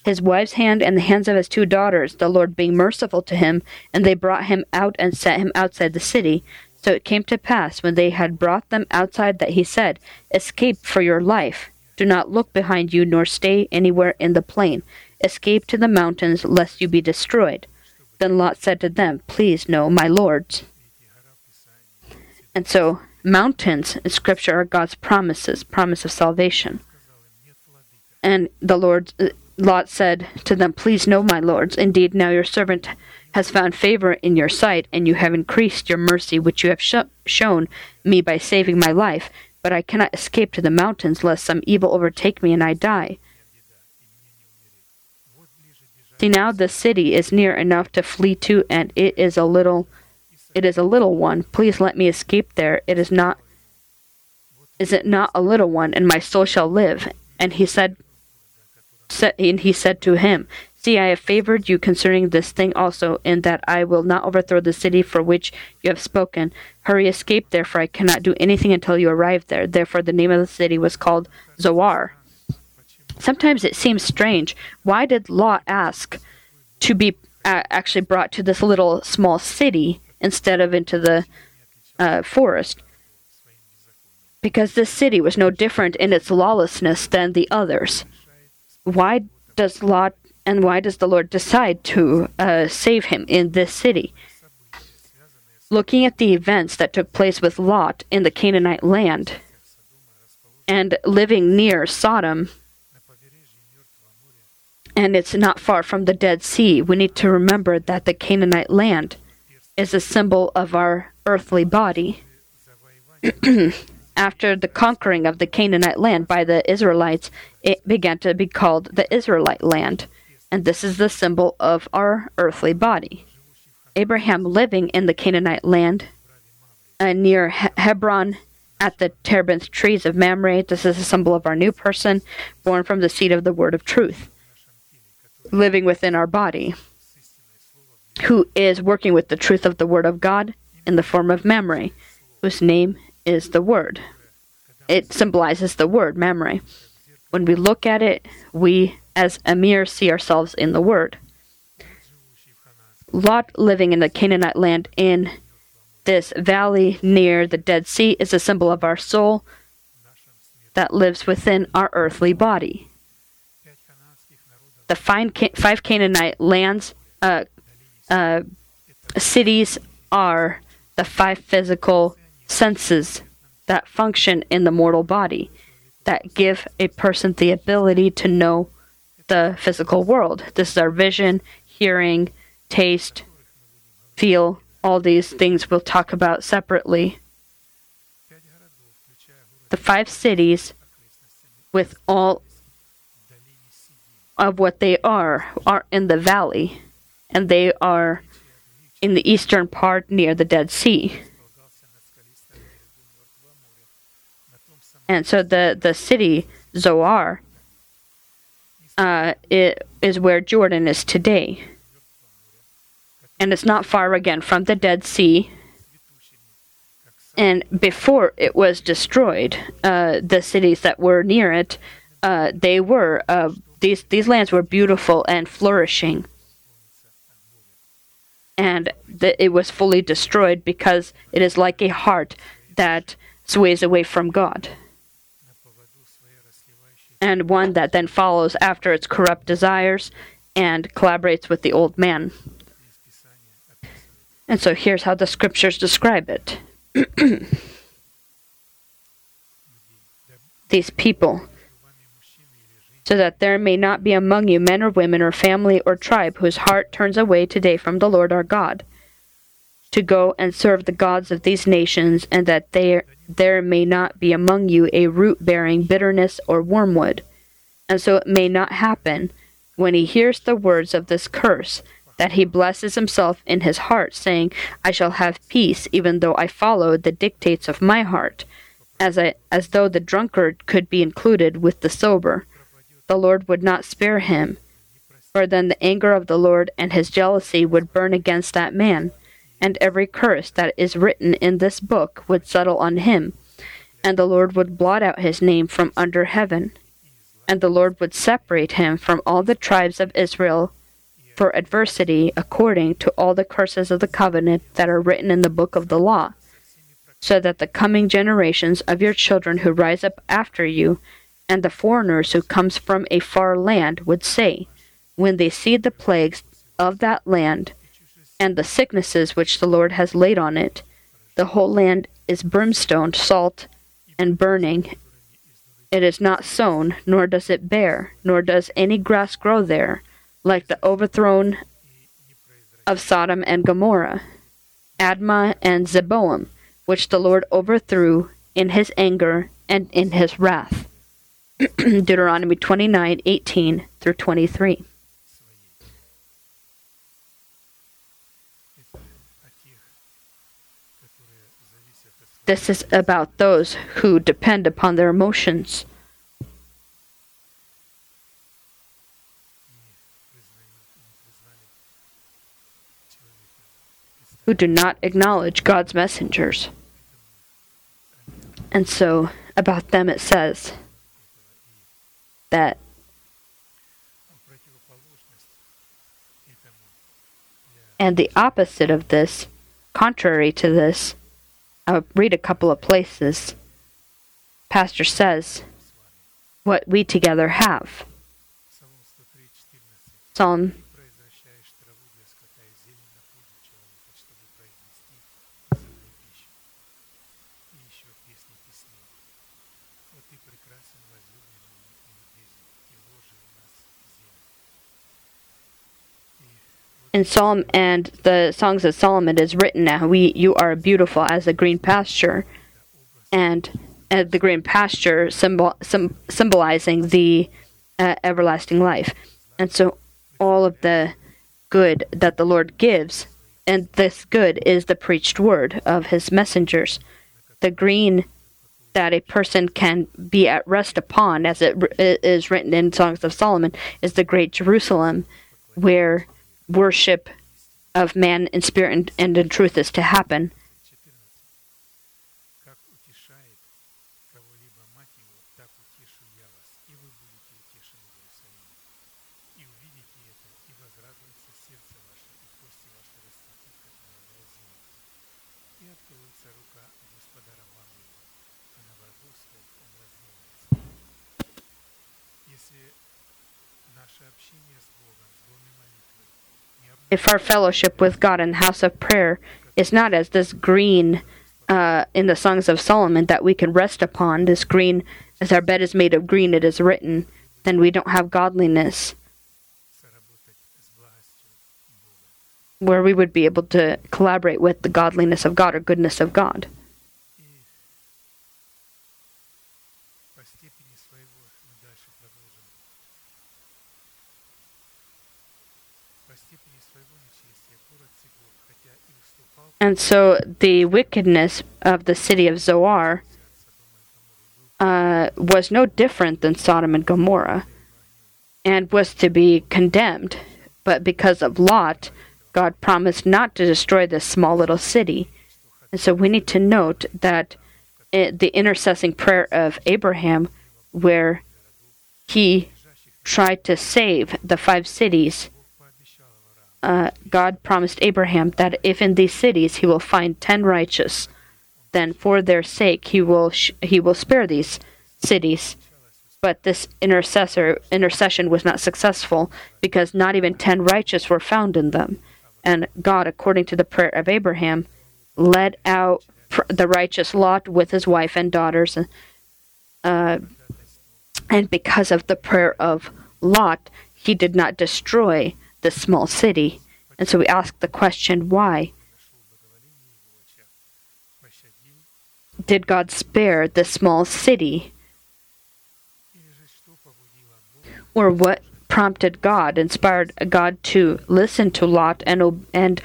his wife's hand, and the hands of his two daughters, the Lord being merciful to him, and they brought him out and set him outside the city. So it came to pass, when they had brought them outside, that he said, Escape for your life. Do not look behind you, nor stay anywhere in the plain. Escape to the mountains, lest you be destroyed. Then Lot said to them, Please no, my lords. And so, mountains in Scripture are God's promises, promise of salvation. And the Lord, Lot said to them, Please no, my lords. Indeed, now your servant has found favor in your sight, and you have increased your mercy, which you have sh- shown me by saving my life. But I cannot escape to the mountains, lest some evil overtake me and I die. See now the city is near enough to flee to, and it is a little it is a little one. Please let me escape there. It is not is it not a little one, and my soul shall live? And he said said and he said to him, See, I have favored you concerning this thing also, in that I will not overthrow the city for which you have spoken. Hurry, escape, therefore I cannot do anything until you arrive there. Therefore the name of the city was called Zoar. Sometimes it seems strange. Why did Lot ask to be uh, actually brought to this little small city instead of into the uh, forest? Because this city was no different in its lawlessness than the others why does Lot and why does the Lord decide to uh, save him in this city? Looking at the events that took place with Lot in the Canaanite land and living near Sodom, and it's not far from the Dead Sea, we need to remember that the Canaanite land is a symbol of our earthly body. after the conquering of the Canaanite land by the Israelites, it began to be called the Israelite land. And this is the symbol of our earthly body. Abraham living in the Canaanite land uh, near he- Hebron at the terebinth trees of Mamre. This is a symbol of our new person, born from the seed of the word of truth, living within our body, who is working with the truth of the word of God in the form of Mamre, whose name is the Word. It symbolizes the Word, memory. When we look at it, we, as a mirror, see ourselves in the Word. Lot living in the Canaanite land in this valley near the Dead Sea is a symbol of our soul that lives within our earthly body. The five Canaanite lands, uh, uh, cities, are the five physical senses that function in the mortal body that give a person the ability to know the physical world. This is our vision, hearing, taste, feel, all these things we'll talk about separately. The five cities with all of what they are are in the valley and they are in the eastern part near the Dead Sea. and so the the city Zoar uh, it is where Jordan is today, and it's not far again from the Dead Sea. And before it was destroyed, uh, the cities that were near it, uh, they were uh, these these lands were beautiful and flourishing. And the, it was fully destroyed because it is like a heart that sways away from God and one that then follows after its corrupt desires and collaborates with the old man. And so here's how the scriptures describe it. These people, so that there may not be among you men or women or family or tribe whose heart turns away today from the Lord our God to go and serve the gods of these nations, and that there there may not be among you a root bearing bitterness or wormwood. And so it may not happen, when he hears the words of this curse, that he blesses himself in his heart, saying, I shall have peace, even though I follow the dictates of my heart, as I as though the drunkard could be included with the sober the Lord would not spare him. For then the anger of the Lord and his jealousy would burn against that man, and every curse that is written in this book would settle on him, and the Lord would blot out his name from under heaven, and the Lord would separate him from all the tribes of Israel for adversity according to all the curses of the covenant that are written in the book of the law, so that the coming generations of your children who rise up after you and the foreigners who comes from a far land would say, when they see the plagues of that land and the sicknesses which the Lord has laid on it, the whole land is brimstone, salt, and burning. It is not sown, nor does it bear, nor does any grass grow there, like the overthrown of Sodom and Gomorrah, Admah and Zeboiim, which the Lord overthrew in his anger and in his wrath. Deuteronomy 29 18 through 23. This is about those who depend upon their emotions. Who do not acknowledge God's messengers. And so, about them it says that and the opposite of this, contrary to this, I'll read a couple of places. Pastor says, What we together have. Psalm and Psalm and the songs of Solomon is written now. We you are beautiful as the green pasture, and uh, the green pasture symbol, sim, symbolizing the uh, everlasting life, and so all of the good that the Lord gives, and this good is the preached word of His messengers. The green that a person can be at rest upon, as it is written in Songs of Solomon, is the Great Jerusalem, where worship of man in spirit and, and in truth is to happen. if our fellowship with God in the house of prayer is not as this green uh, in the Songs of Solomon that we can rest upon, this green, as our bed is made of green, it is written, then we don't have godliness where we would be able to collaborate with the godliness of God or goodness of God. And so the wickedness of the city of Zoar uh, was no different than Sodom and Gomorrah and was to be condemned. But because of Lot, God promised not to destroy this small little city. And so we need to note that it, the intercessing prayer of Abraham, where he tried to save the five cities uh, God promised Abraham that if in these cities he will find ten righteous, then for their sake he will sh- he will spare these cities. But this intercessor intercession was not successful because not even ten righteous were found in them, and God, according to the prayer of Abraham, led out pr- the righteous Lot with his wife and daughters. Uh, and because of the prayer of Lot, he did not destroy this small city. And so we ask the question why? Did God spare this small city? Or what prompted God, inspired God to listen to Lot and and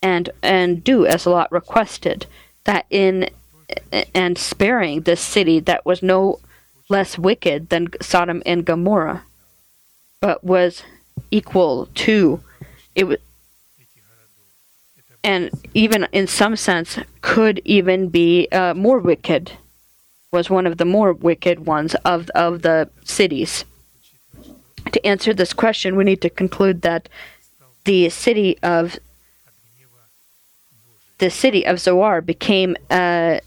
and and do as Lot requested? That in and sparing this city that was no less wicked than Sodom and Gomorrah, but was equal to it was and even in some sense could even be uh, more wicked was one of the more wicked ones of of the cities. To answer this question we need to conclude that the city of the city of Zoar became uh,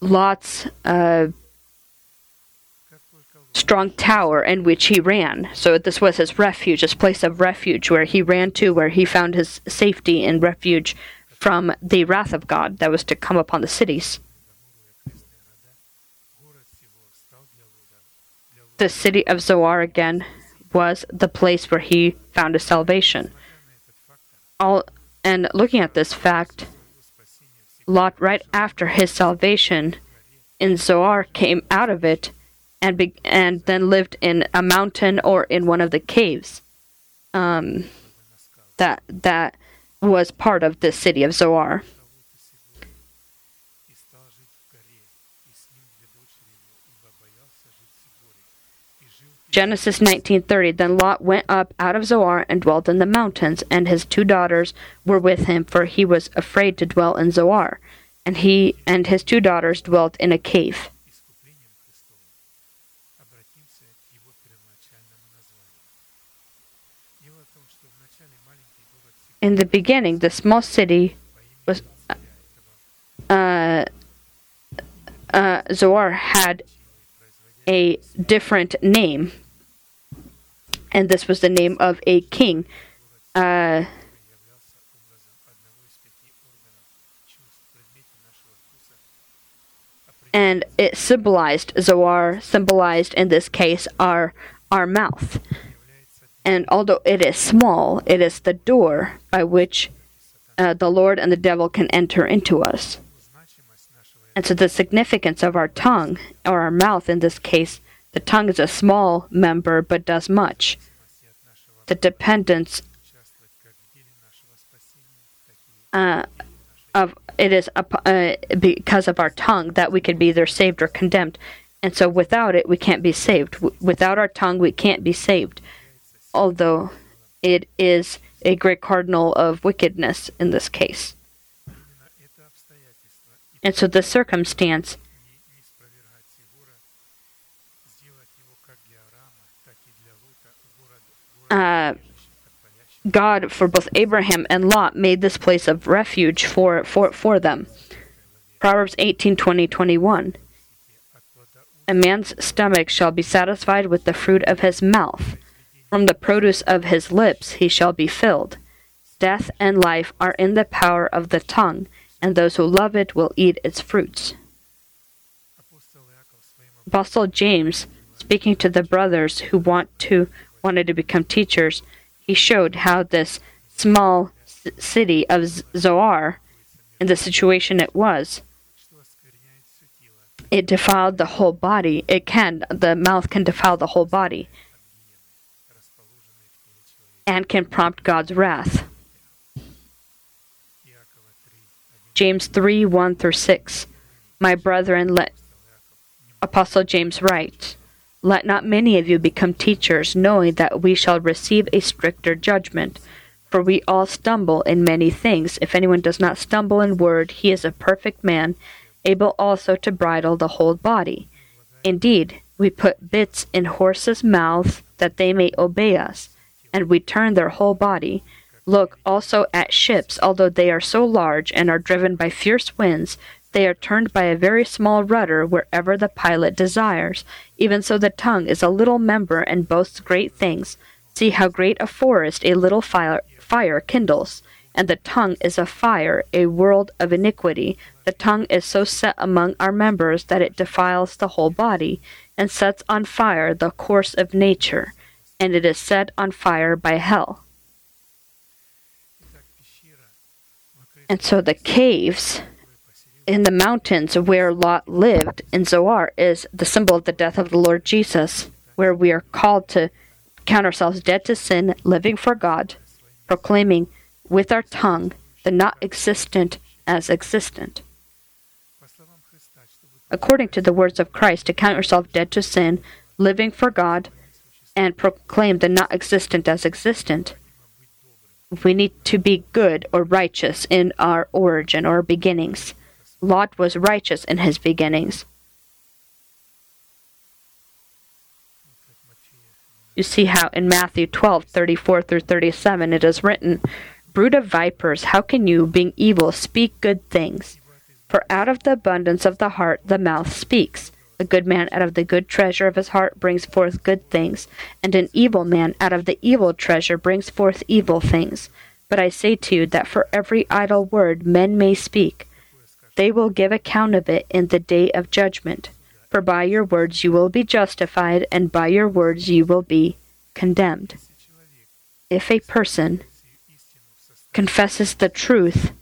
Lot's uh, strong tower in which he ran. So this was his refuge, his place of refuge, where he ran to, where he found his safety and refuge from the wrath of God that was to come upon the cities. The city of Zoar again was the place where he found his salvation. All and looking at this fact, Lot right after his salvation in Zoar came out of it and be- and then lived in a mountain or in one of the caves um, that that was part of the city of Zoar. Genesis 19:30 Then Lot went up out of Zoar and dwelt in the mountains and his two daughters were with him for he was afraid to dwell in Zoar and he and his two daughters dwelt in a cave in the beginning, the small city was uh, uh, Zoar had a different name, and this was the name of a king. Uh, and it symbolized Zoar symbolized in this case our our mouth. And although it is small, it is the door by which uh, the Lord and the devil can enter into us. And so the significance of our tongue, or our mouth in this case, the tongue is a small member but does much. The dependence uh, of it is uh, because of our tongue that we can be either saved or condemned. And so without it, we can't be saved. W- without our tongue, we can't be saved although it is a great cardinal of wickedness in this case. And so the circumstance uh, God for both Abraham and Lot made this place of refuge for, for, for them. Proverbs 18 20, 21. A man's stomach shall be satisfied with the fruit of his mouth from the produce of his lips he shall be filled. Death and life are in the power of the tongue, and those who love it will eat its fruits. Apostle James, speaking to the brothers who want to wanted to become teachers, he showed how this small city of Zoar, in the situation it was, it defiled the whole body. It can the mouth can defile the whole body and can prompt God's wrath. James 3 1 through 6. My brethren, let Apostle James writes, Let not many of you become teachers, knowing that we shall receive a stricter judgment. For we all stumble in many things. If anyone does not stumble in word, he is a perfect man, able also to bridle the whole body. Indeed, we put bits in horses' mouths that they may obey us, and we turn their whole body. Look also at ships, although they are so large and are driven by fierce winds, they are turned by a very small rudder wherever the pilot desires. Even so, the tongue is a little member and boasts great things. See how great a forest a little fire, fire kindles. And the tongue is a fire, a world of iniquity. The tongue is so set among our members that it defiles the whole body, and sets on fire the course of nature, and it is set on fire by hell. And so the caves in the mountains where Lot lived in Zoar is the symbol of the death of the Lord Jesus, where we are called to count ourselves dead to sin, living for God, proclaiming with our tongue the not existent as existent. According to the words of Christ, to count yourself dead to sin, living for God, and proclaim the not existent as existent. We need to be good or righteous in our origin or beginnings. Lot was righteous in his beginnings. You see how in Matthew 12, 34 through 37, it is written, Brood of vipers, how can you, being evil, speak good things? For out of the abundance of the heart the mouth speaks. A good man out of the good treasure of his heart brings forth good things, and an evil man out of the evil treasure brings forth evil things. But I say to you that for every idle word men may speak, they will give account of it in the day of judgment. For by your words you will be justified, and by your words you will be condemned. If a person confesses the truth,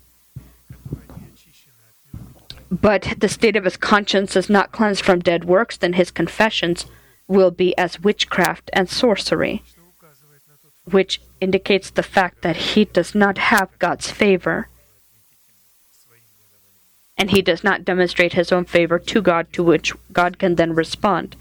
but the state of his conscience is not cleansed from dead works, then his confessions will be as witchcraft and sorcery, which indicates the fact that he does not have God's favor. And he does not demonstrate his own favor to God, to which God can then respond.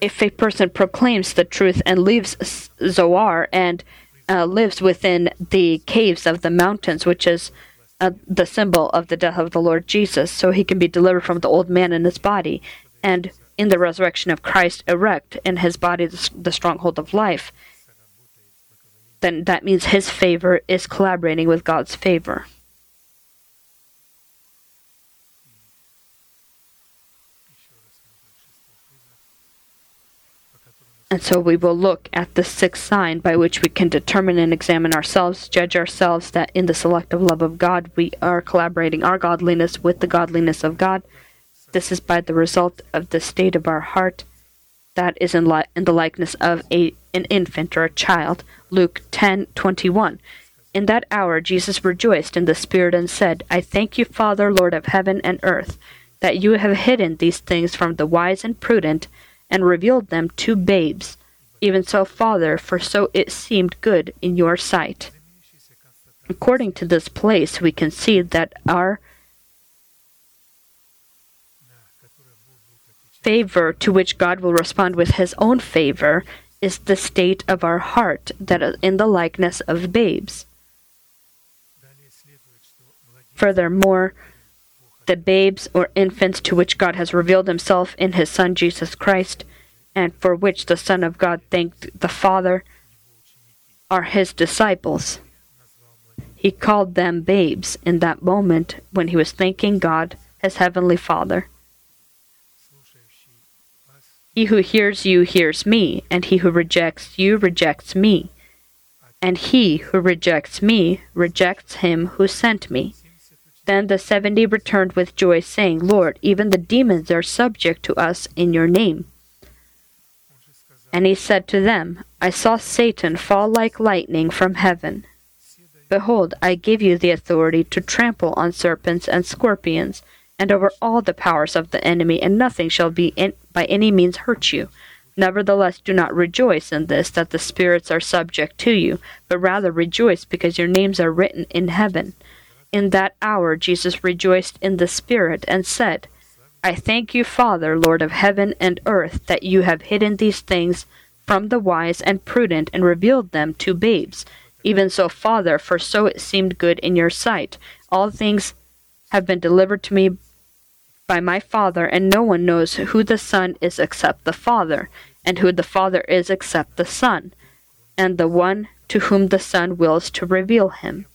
If a person proclaims the truth and leaves Zoar and uh, lives within the caves of the mountains, which is uh, the symbol of the death of the Lord Jesus, so he can be delivered from the old man in his body, and in the resurrection of Christ, erect in his body the, the stronghold of life, then that means his favor is collaborating with God's favor. And so we will look at the sixth sign by which we can determine and examine ourselves, judge ourselves that in the selective love of God we are collaborating our godliness with the godliness of God. This is by the result of the state of our heart that is in, li- in the likeness of a, an infant or a child. Luke 10:21. In that hour Jesus rejoiced in the Spirit and said, I thank you, Father, Lord of heaven and earth, that you have hidden these things from the wise and prudent and revealed them to babes. Even so, Father, for so it seemed good in your sight. According to this place, we can see that our favor to which God will respond with his own favor is the state of our heart that is in the likeness of babes. Furthermore, the babes or infants to which God has revealed himself in his Son Jesus Christ, and for which the Son of God thanked the Father, are his disciples. He called them babes in that moment when he was thanking God, his heavenly Father. He who hears you hears me, and he who rejects you rejects me. And he who rejects me rejects him who sent me. Then the seventy returned with joy, saying, Lord, even the demons are subject to us in your name. And he said to them, I saw Satan fall like lightning from heaven. Behold, I give you the authority to trample on serpents and scorpions, and over all the powers of the enemy, and nothing shall be in, by any means hurt you. Nevertheless, do not rejoice in this that the spirits are subject to you, but rather rejoice because your names are written in heaven. In that hour Jesus rejoiced in the Spirit and said, I thank you, Father, Lord of heaven and earth, that you have hidden these things from the wise and prudent and revealed them to babes. Even so, Father, for so it seemed good in your sight. All things have been delivered to me by my Father, and no one knows who the Son is except the Father, and who the Father is except the Son, and the one to whom the Son wills to reveal him.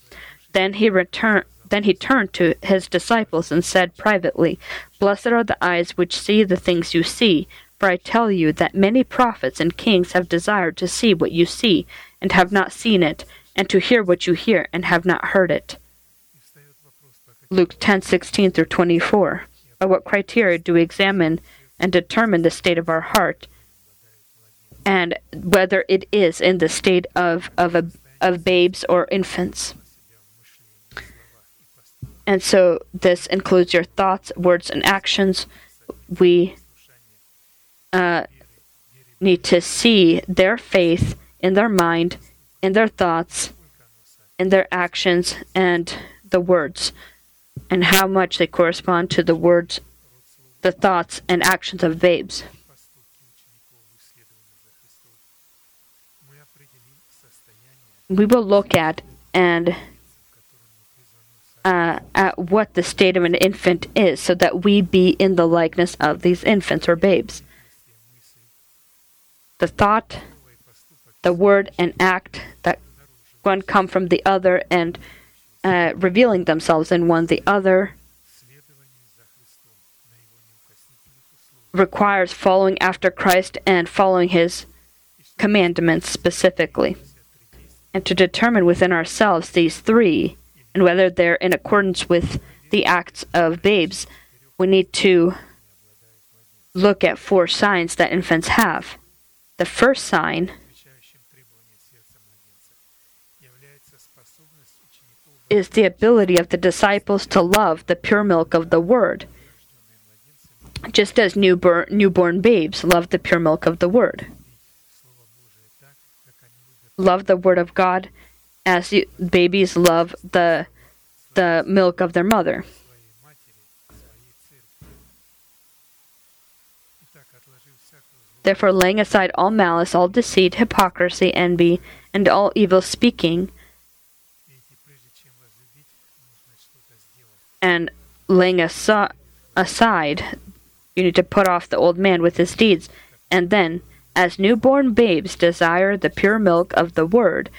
Then he returned. Then he turned to his disciples and said privately, Blessed are the eyes which see the things you see, for I tell you that many prophets and kings have desired to see what you see, and have not seen it, and to hear what you hear, and have not heard it. Luke 10:16 through 24. By what criteria do we examine and determine the state of our heart, and whether it is in the state of of, a, of babes or infants? And so this includes your thoughts, words, and actions. We uh, need to see their faith in their mind, in their thoughts, in their actions, and the words, and how much they correspond to the words, the thoughts, and actions of babes. We will look at and uh, at what the state of an infant is, so that we be in the likeness of these infants or babes. The thought, the word, and act that one come from the other and uh, revealing themselves in one the other requires following after Christ and following his commandments specifically. And to determine within ourselves these three and whether they're in accordance with the acts of babes, we need to look at four signs that infants have. The first sign is the ability of the disciples to love the pure milk of the word, just as newborn, newborn babes love the pure milk of the word. Love the word of God as you, babies love the the milk of their mother. Therefore, laying aside all malice, all deceit, hypocrisy, envy, and all evil speaking, and laying aso- aside, you need to put off the old man with his deeds, and then, as newborn babes desire the pure milk of the word,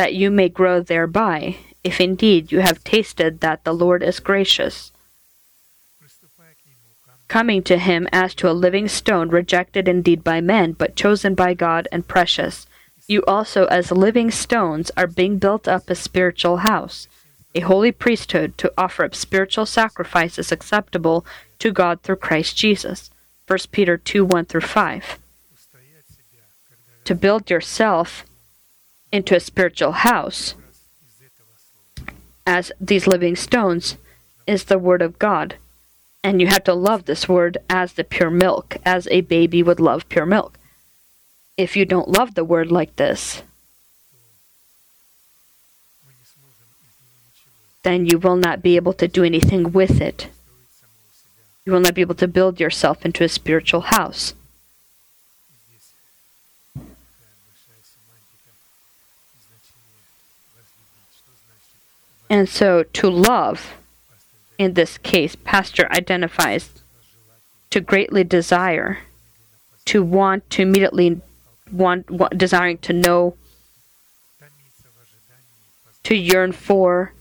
that you may grow thereby, if indeed you have tasted that the Lord is gracious. Coming to him as to a living stone, rejected indeed by men, but chosen by God and precious, you also, as living stones, are being built up a spiritual house, a holy priesthood, to offer up spiritual sacrifices acceptable to God through Christ Jesus. 1 Peter 2 1 through 5. To build yourself into a spiritual house as these living stones is the Word of God. And you have to love this Word as the pure milk, as a baby would love pure milk. If you don't love the Word like this, then you will not be able to do anything with it. You will not be able to build yourself into a spiritual house. And so to love, in this case, Pastor identifies to greatly desire, to want, to immediately want, want desiring to know, to yearn for,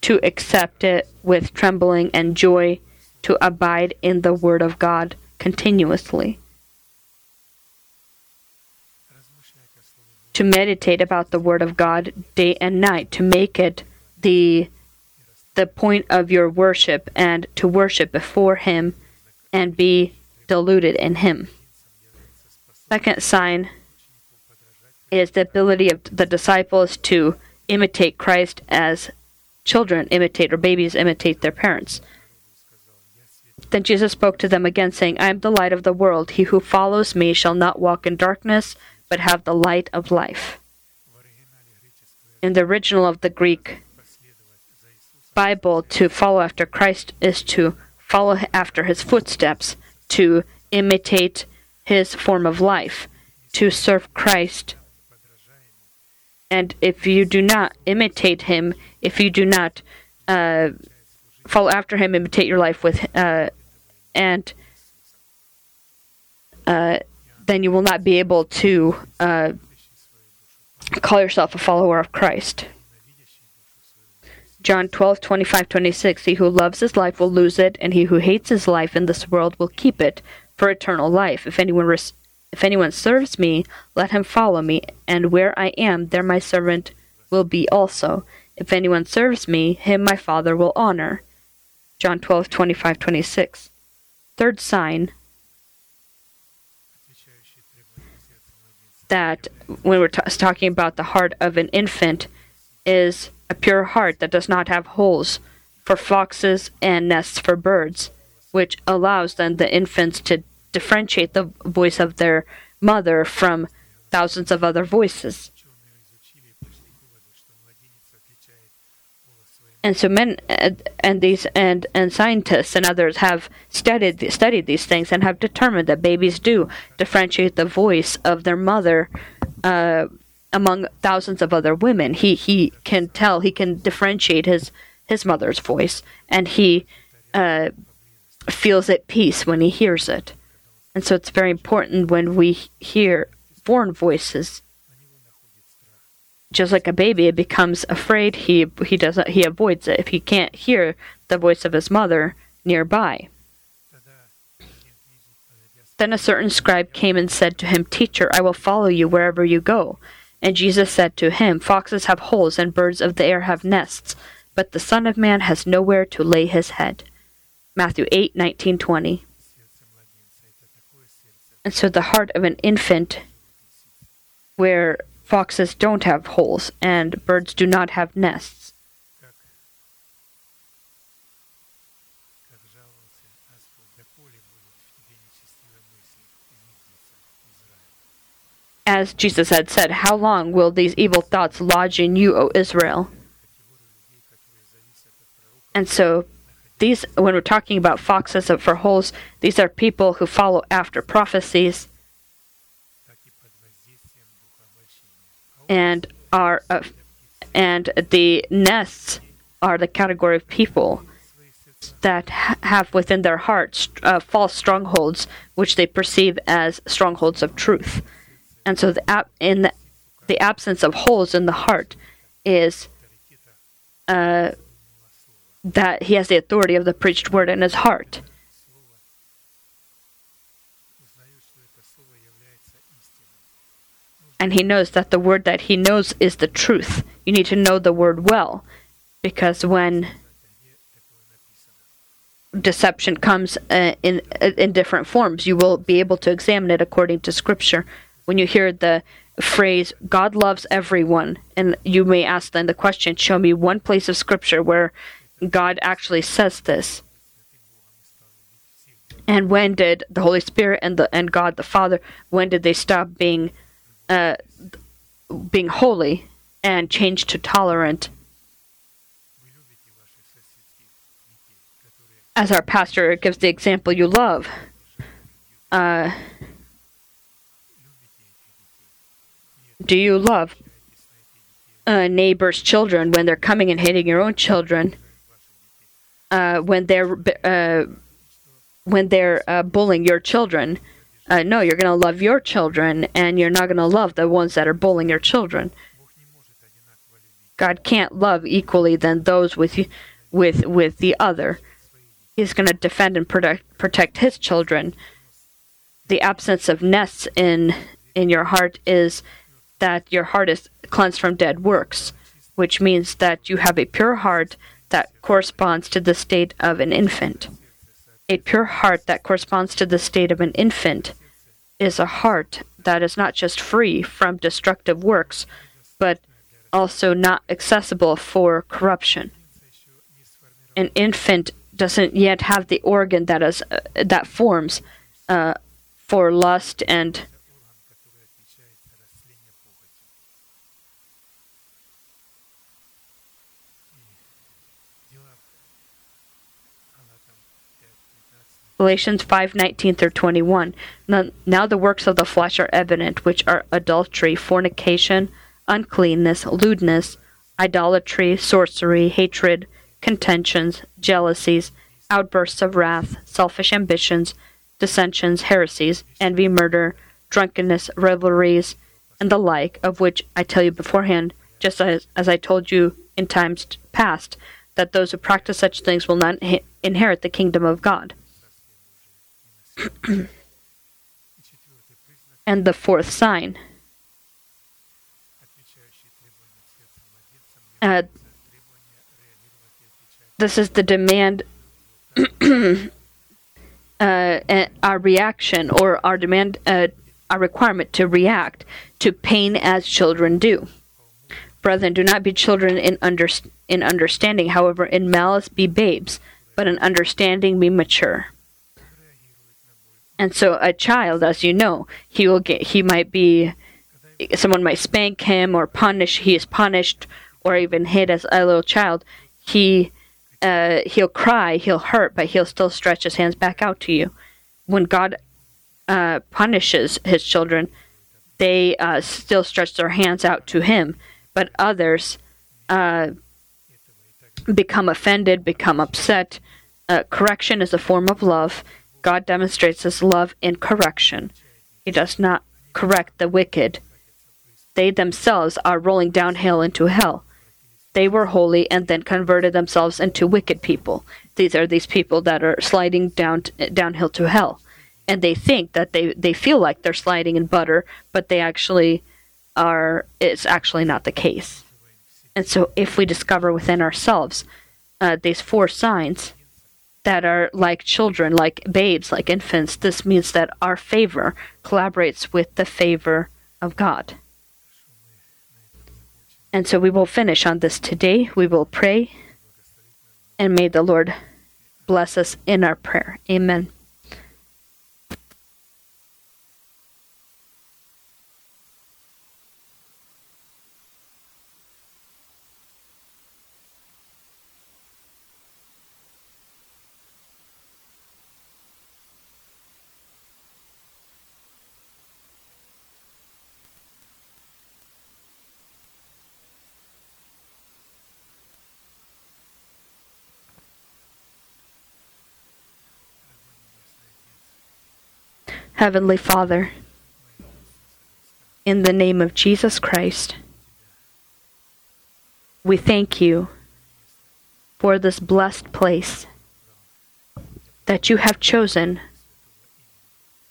to accept it with trembling and joy, to abide in the Word of God continuously. To meditate about the Word of God day and night, to make it the the point of your worship and to worship before Him and be deluded in Him. Second sign is the ability of the disciples to imitate Christ as children imitate or babies imitate their parents. Then Jesus spoke to them again, saying, I am the light of the world. He who follows me shall not walk in darkness, but have the light of life. In the original of the Greek Bible, to follow after Christ is to follow after his footsteps, to imitate his form of life, to serve Christ. And if you do not imitate him, if you do not uh, follow after him, imitate your life with, uh, and uh, then you will not be able to uh, call yourself a follower of Christ. John 12, 25, 26. He who loves his life will lose it, and he who hates his life in this world will keep it for eternal life. If anyone res- if anyone serves me, let him follow me, and where I am, there my servant will be also. If anyone serves me, him my Father will honor. John 12, 25, 26. Third sign that when we're t- talking about the heart of an infant is a pure heart that does not have holes for foxes and nests for birds, which allows then the infants to differentiate the voice of their mother from thousands of other voices. And so men and, and these and and scientists and others have studied studied these things and have determined that babies do differentiate the voice of their mother uh, among thousands of other women. He he can tell he can differentiate his his mother's voice and he uh, feels at peace when he hears it. And so it's very important when we hear foreign voices just like a baby it becomes afraid he he doesn't he avoids it if he can't hear the voice of his mother nearby. Then a certain scribe came and said to him teacher i will follow you wherever you go. And jesus said to him foxes have holes and birds of the air have nests but the son of man has nowhere to lay his head. Matthew 8 and so the heart of an infant where foxes don't have holes and birds do not have nests. As Jesus had said, How long will these evil thoughts lodge in you, O Israel? And so, these, when we're talking about foxes for holes, these are people who follow after prophecies and are uh, and the nests are the category of people that ha- have within their hearts uh, false strongholds, which they perceive as strongholds of truth. And so, the ab- in the, the, absence of holes in the heart is uh, that he has the authority of the preached word in his heart. and he knows that the word that he knows is the truth. You need to know the word well, because when deception comes uh, in uh, in different forms, you will be able to examine it according to Scripture. When you hear the phrase "God loves everyone," and you may ask then the question, "Show me one place of Scripture where God actually says this." And when did the Holy Spirit and the and God the Father when did they stop being uh, being holy and change to tolerant. As our pastor gives the example, you love. Uh, do you love a neighbors' children when they're coming and hitting your own children? Uh, when they're uh, when they're uh, bullying your children? Uh, no, you're going to love your children, and you're not going to love the ones that are bullying your children. God can't love equally than those with with with the other. He's going to defend and protect protect his children. The absence of nests in in your heart is that your heart is cleansed from dead works, which means that you have a pure heart that corresponds to the state of an infant. A pure heart that corresponds to the state of an infant is a heart that is not just free from destructive works, but also not accessible for corruption. An infant doesn't yet have the organ that is uh, that forms uh, for lust and Galatians 5:19 through 21. Now, now the works of the flesh are evident, which are adultery, fornication, uncleanness, lewdness, idolatry, sorcery, hatred, contentions, jealousies, outbursts of wrath, selfish ambitions, dissensions, heresies, envy, murder, drunkenness, revelries, and the like, of which I tell you beforehand, just as, as I told you in times past, that those who practice such things will not inhe- inherit the kingdom of God and the fourth sign. Uh, this is the demand, uh, our reaction, or our demand, uh, our requirement to react to pain as children do. Brethren, do not be children in, under, in understanding, however, in malice be babes, but in understanding be mature. And so, a child, as you know, he will get, he might be, someone might spank him or punish, he is punished or even hit as a little child. He, uh, he'll cry, he'll hurt, but he'll still stretch his hands back out to you. When God uh, punishes his children, they uh, still stretch their hands out to him, but others uh, become offended, become upset. Uh, correction is a form of love. God demonstrates his love in correction. He does not correct the wicked. They themselves are rolling downhill into hell. They were holy and then converted themselves into wicked people. These are these people that are sliding down downhill to hell. And they think that they, they feel like they're sliding in butter, but they actually are it's actually not the case. And so if we discover within ourselves uh, these four signs that are like children, like babes, like infants, this means that our favor collaborates with the favor of God. And so we will finish on this today. We will pray, and may the Lord bless us in our prayer. Amen. Heavenly Father, in the name of Jesus Christ, we thank you for this blessed place that you have chosen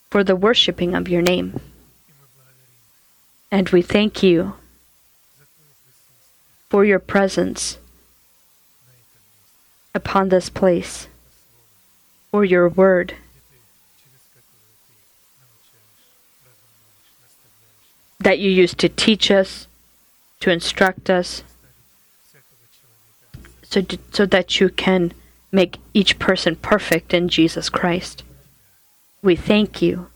for the worshiping of your name. And we thank you for your presence upon this place, for your word. That you use to teach us, to instruct us, so, so that you can make each person perfect in Jesus Christ. We thank you.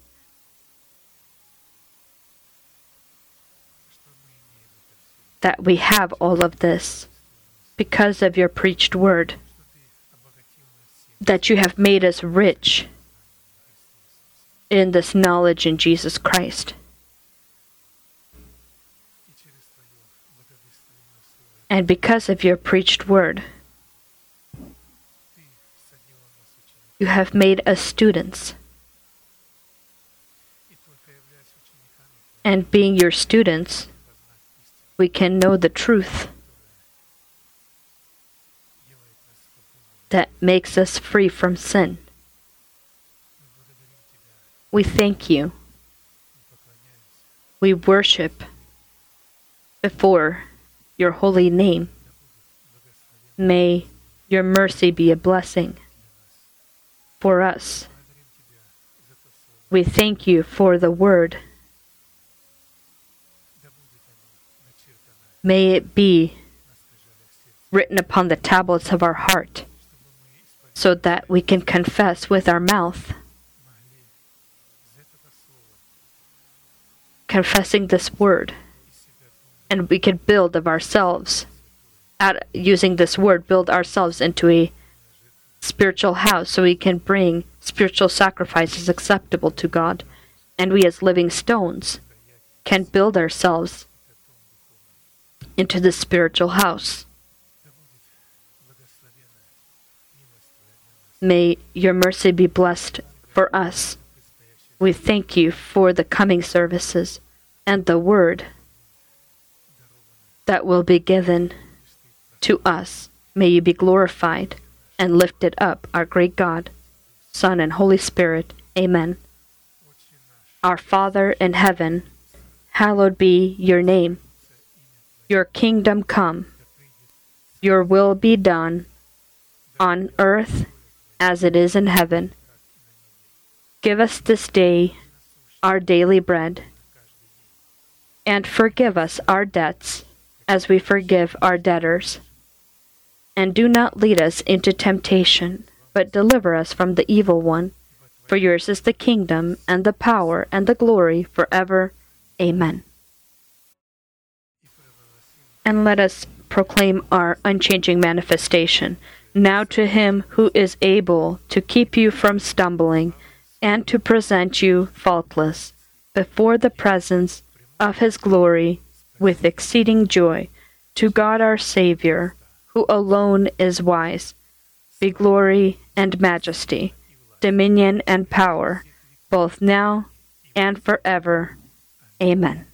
That we have all of this because of your preached word, that you have made us rich in this knowledge in Jesus Christ. and because of your preached word. You have made us students. And being your students, we can know the truth that makes us free from sin. We thank you. We worship before your holy name. May your mercy be a blessing for us. We thank you for the word. May it be written upon the tablets of our heart so that we can confess with our mouth. Confessing this word and we can build of ourselves at using this word build ourselves into a spiritual house so we can bring spiritual sacrifices acceptable to God. And we as living stones can build ourselves into the spiritual house. May your mercy be blessed for us. We thank you for the coming services and the word that will be given to us. May you be glorified and lifted up, our great God, Son, and Holy Spirit. Amen. Our Father in heaven, hallowed be your name. Your kingdom come, your will be done on earth as it is in heaven. Give us this day our daily bread, and forgive us our debts as we forgive our debtors. And do not lead us into temptation, but deliver us from the evil one. For yours is the kingdom, and the power, and the glory forever. Amen. And let us proclaim our unchanging manifestation. Now to him who is able to keep you from stumbling and to present you faultless before the presence of his glory with exceeding joy, to God our Savior, who alone is wise, be glory and majesty, dominion and power, both now and forever. Amen.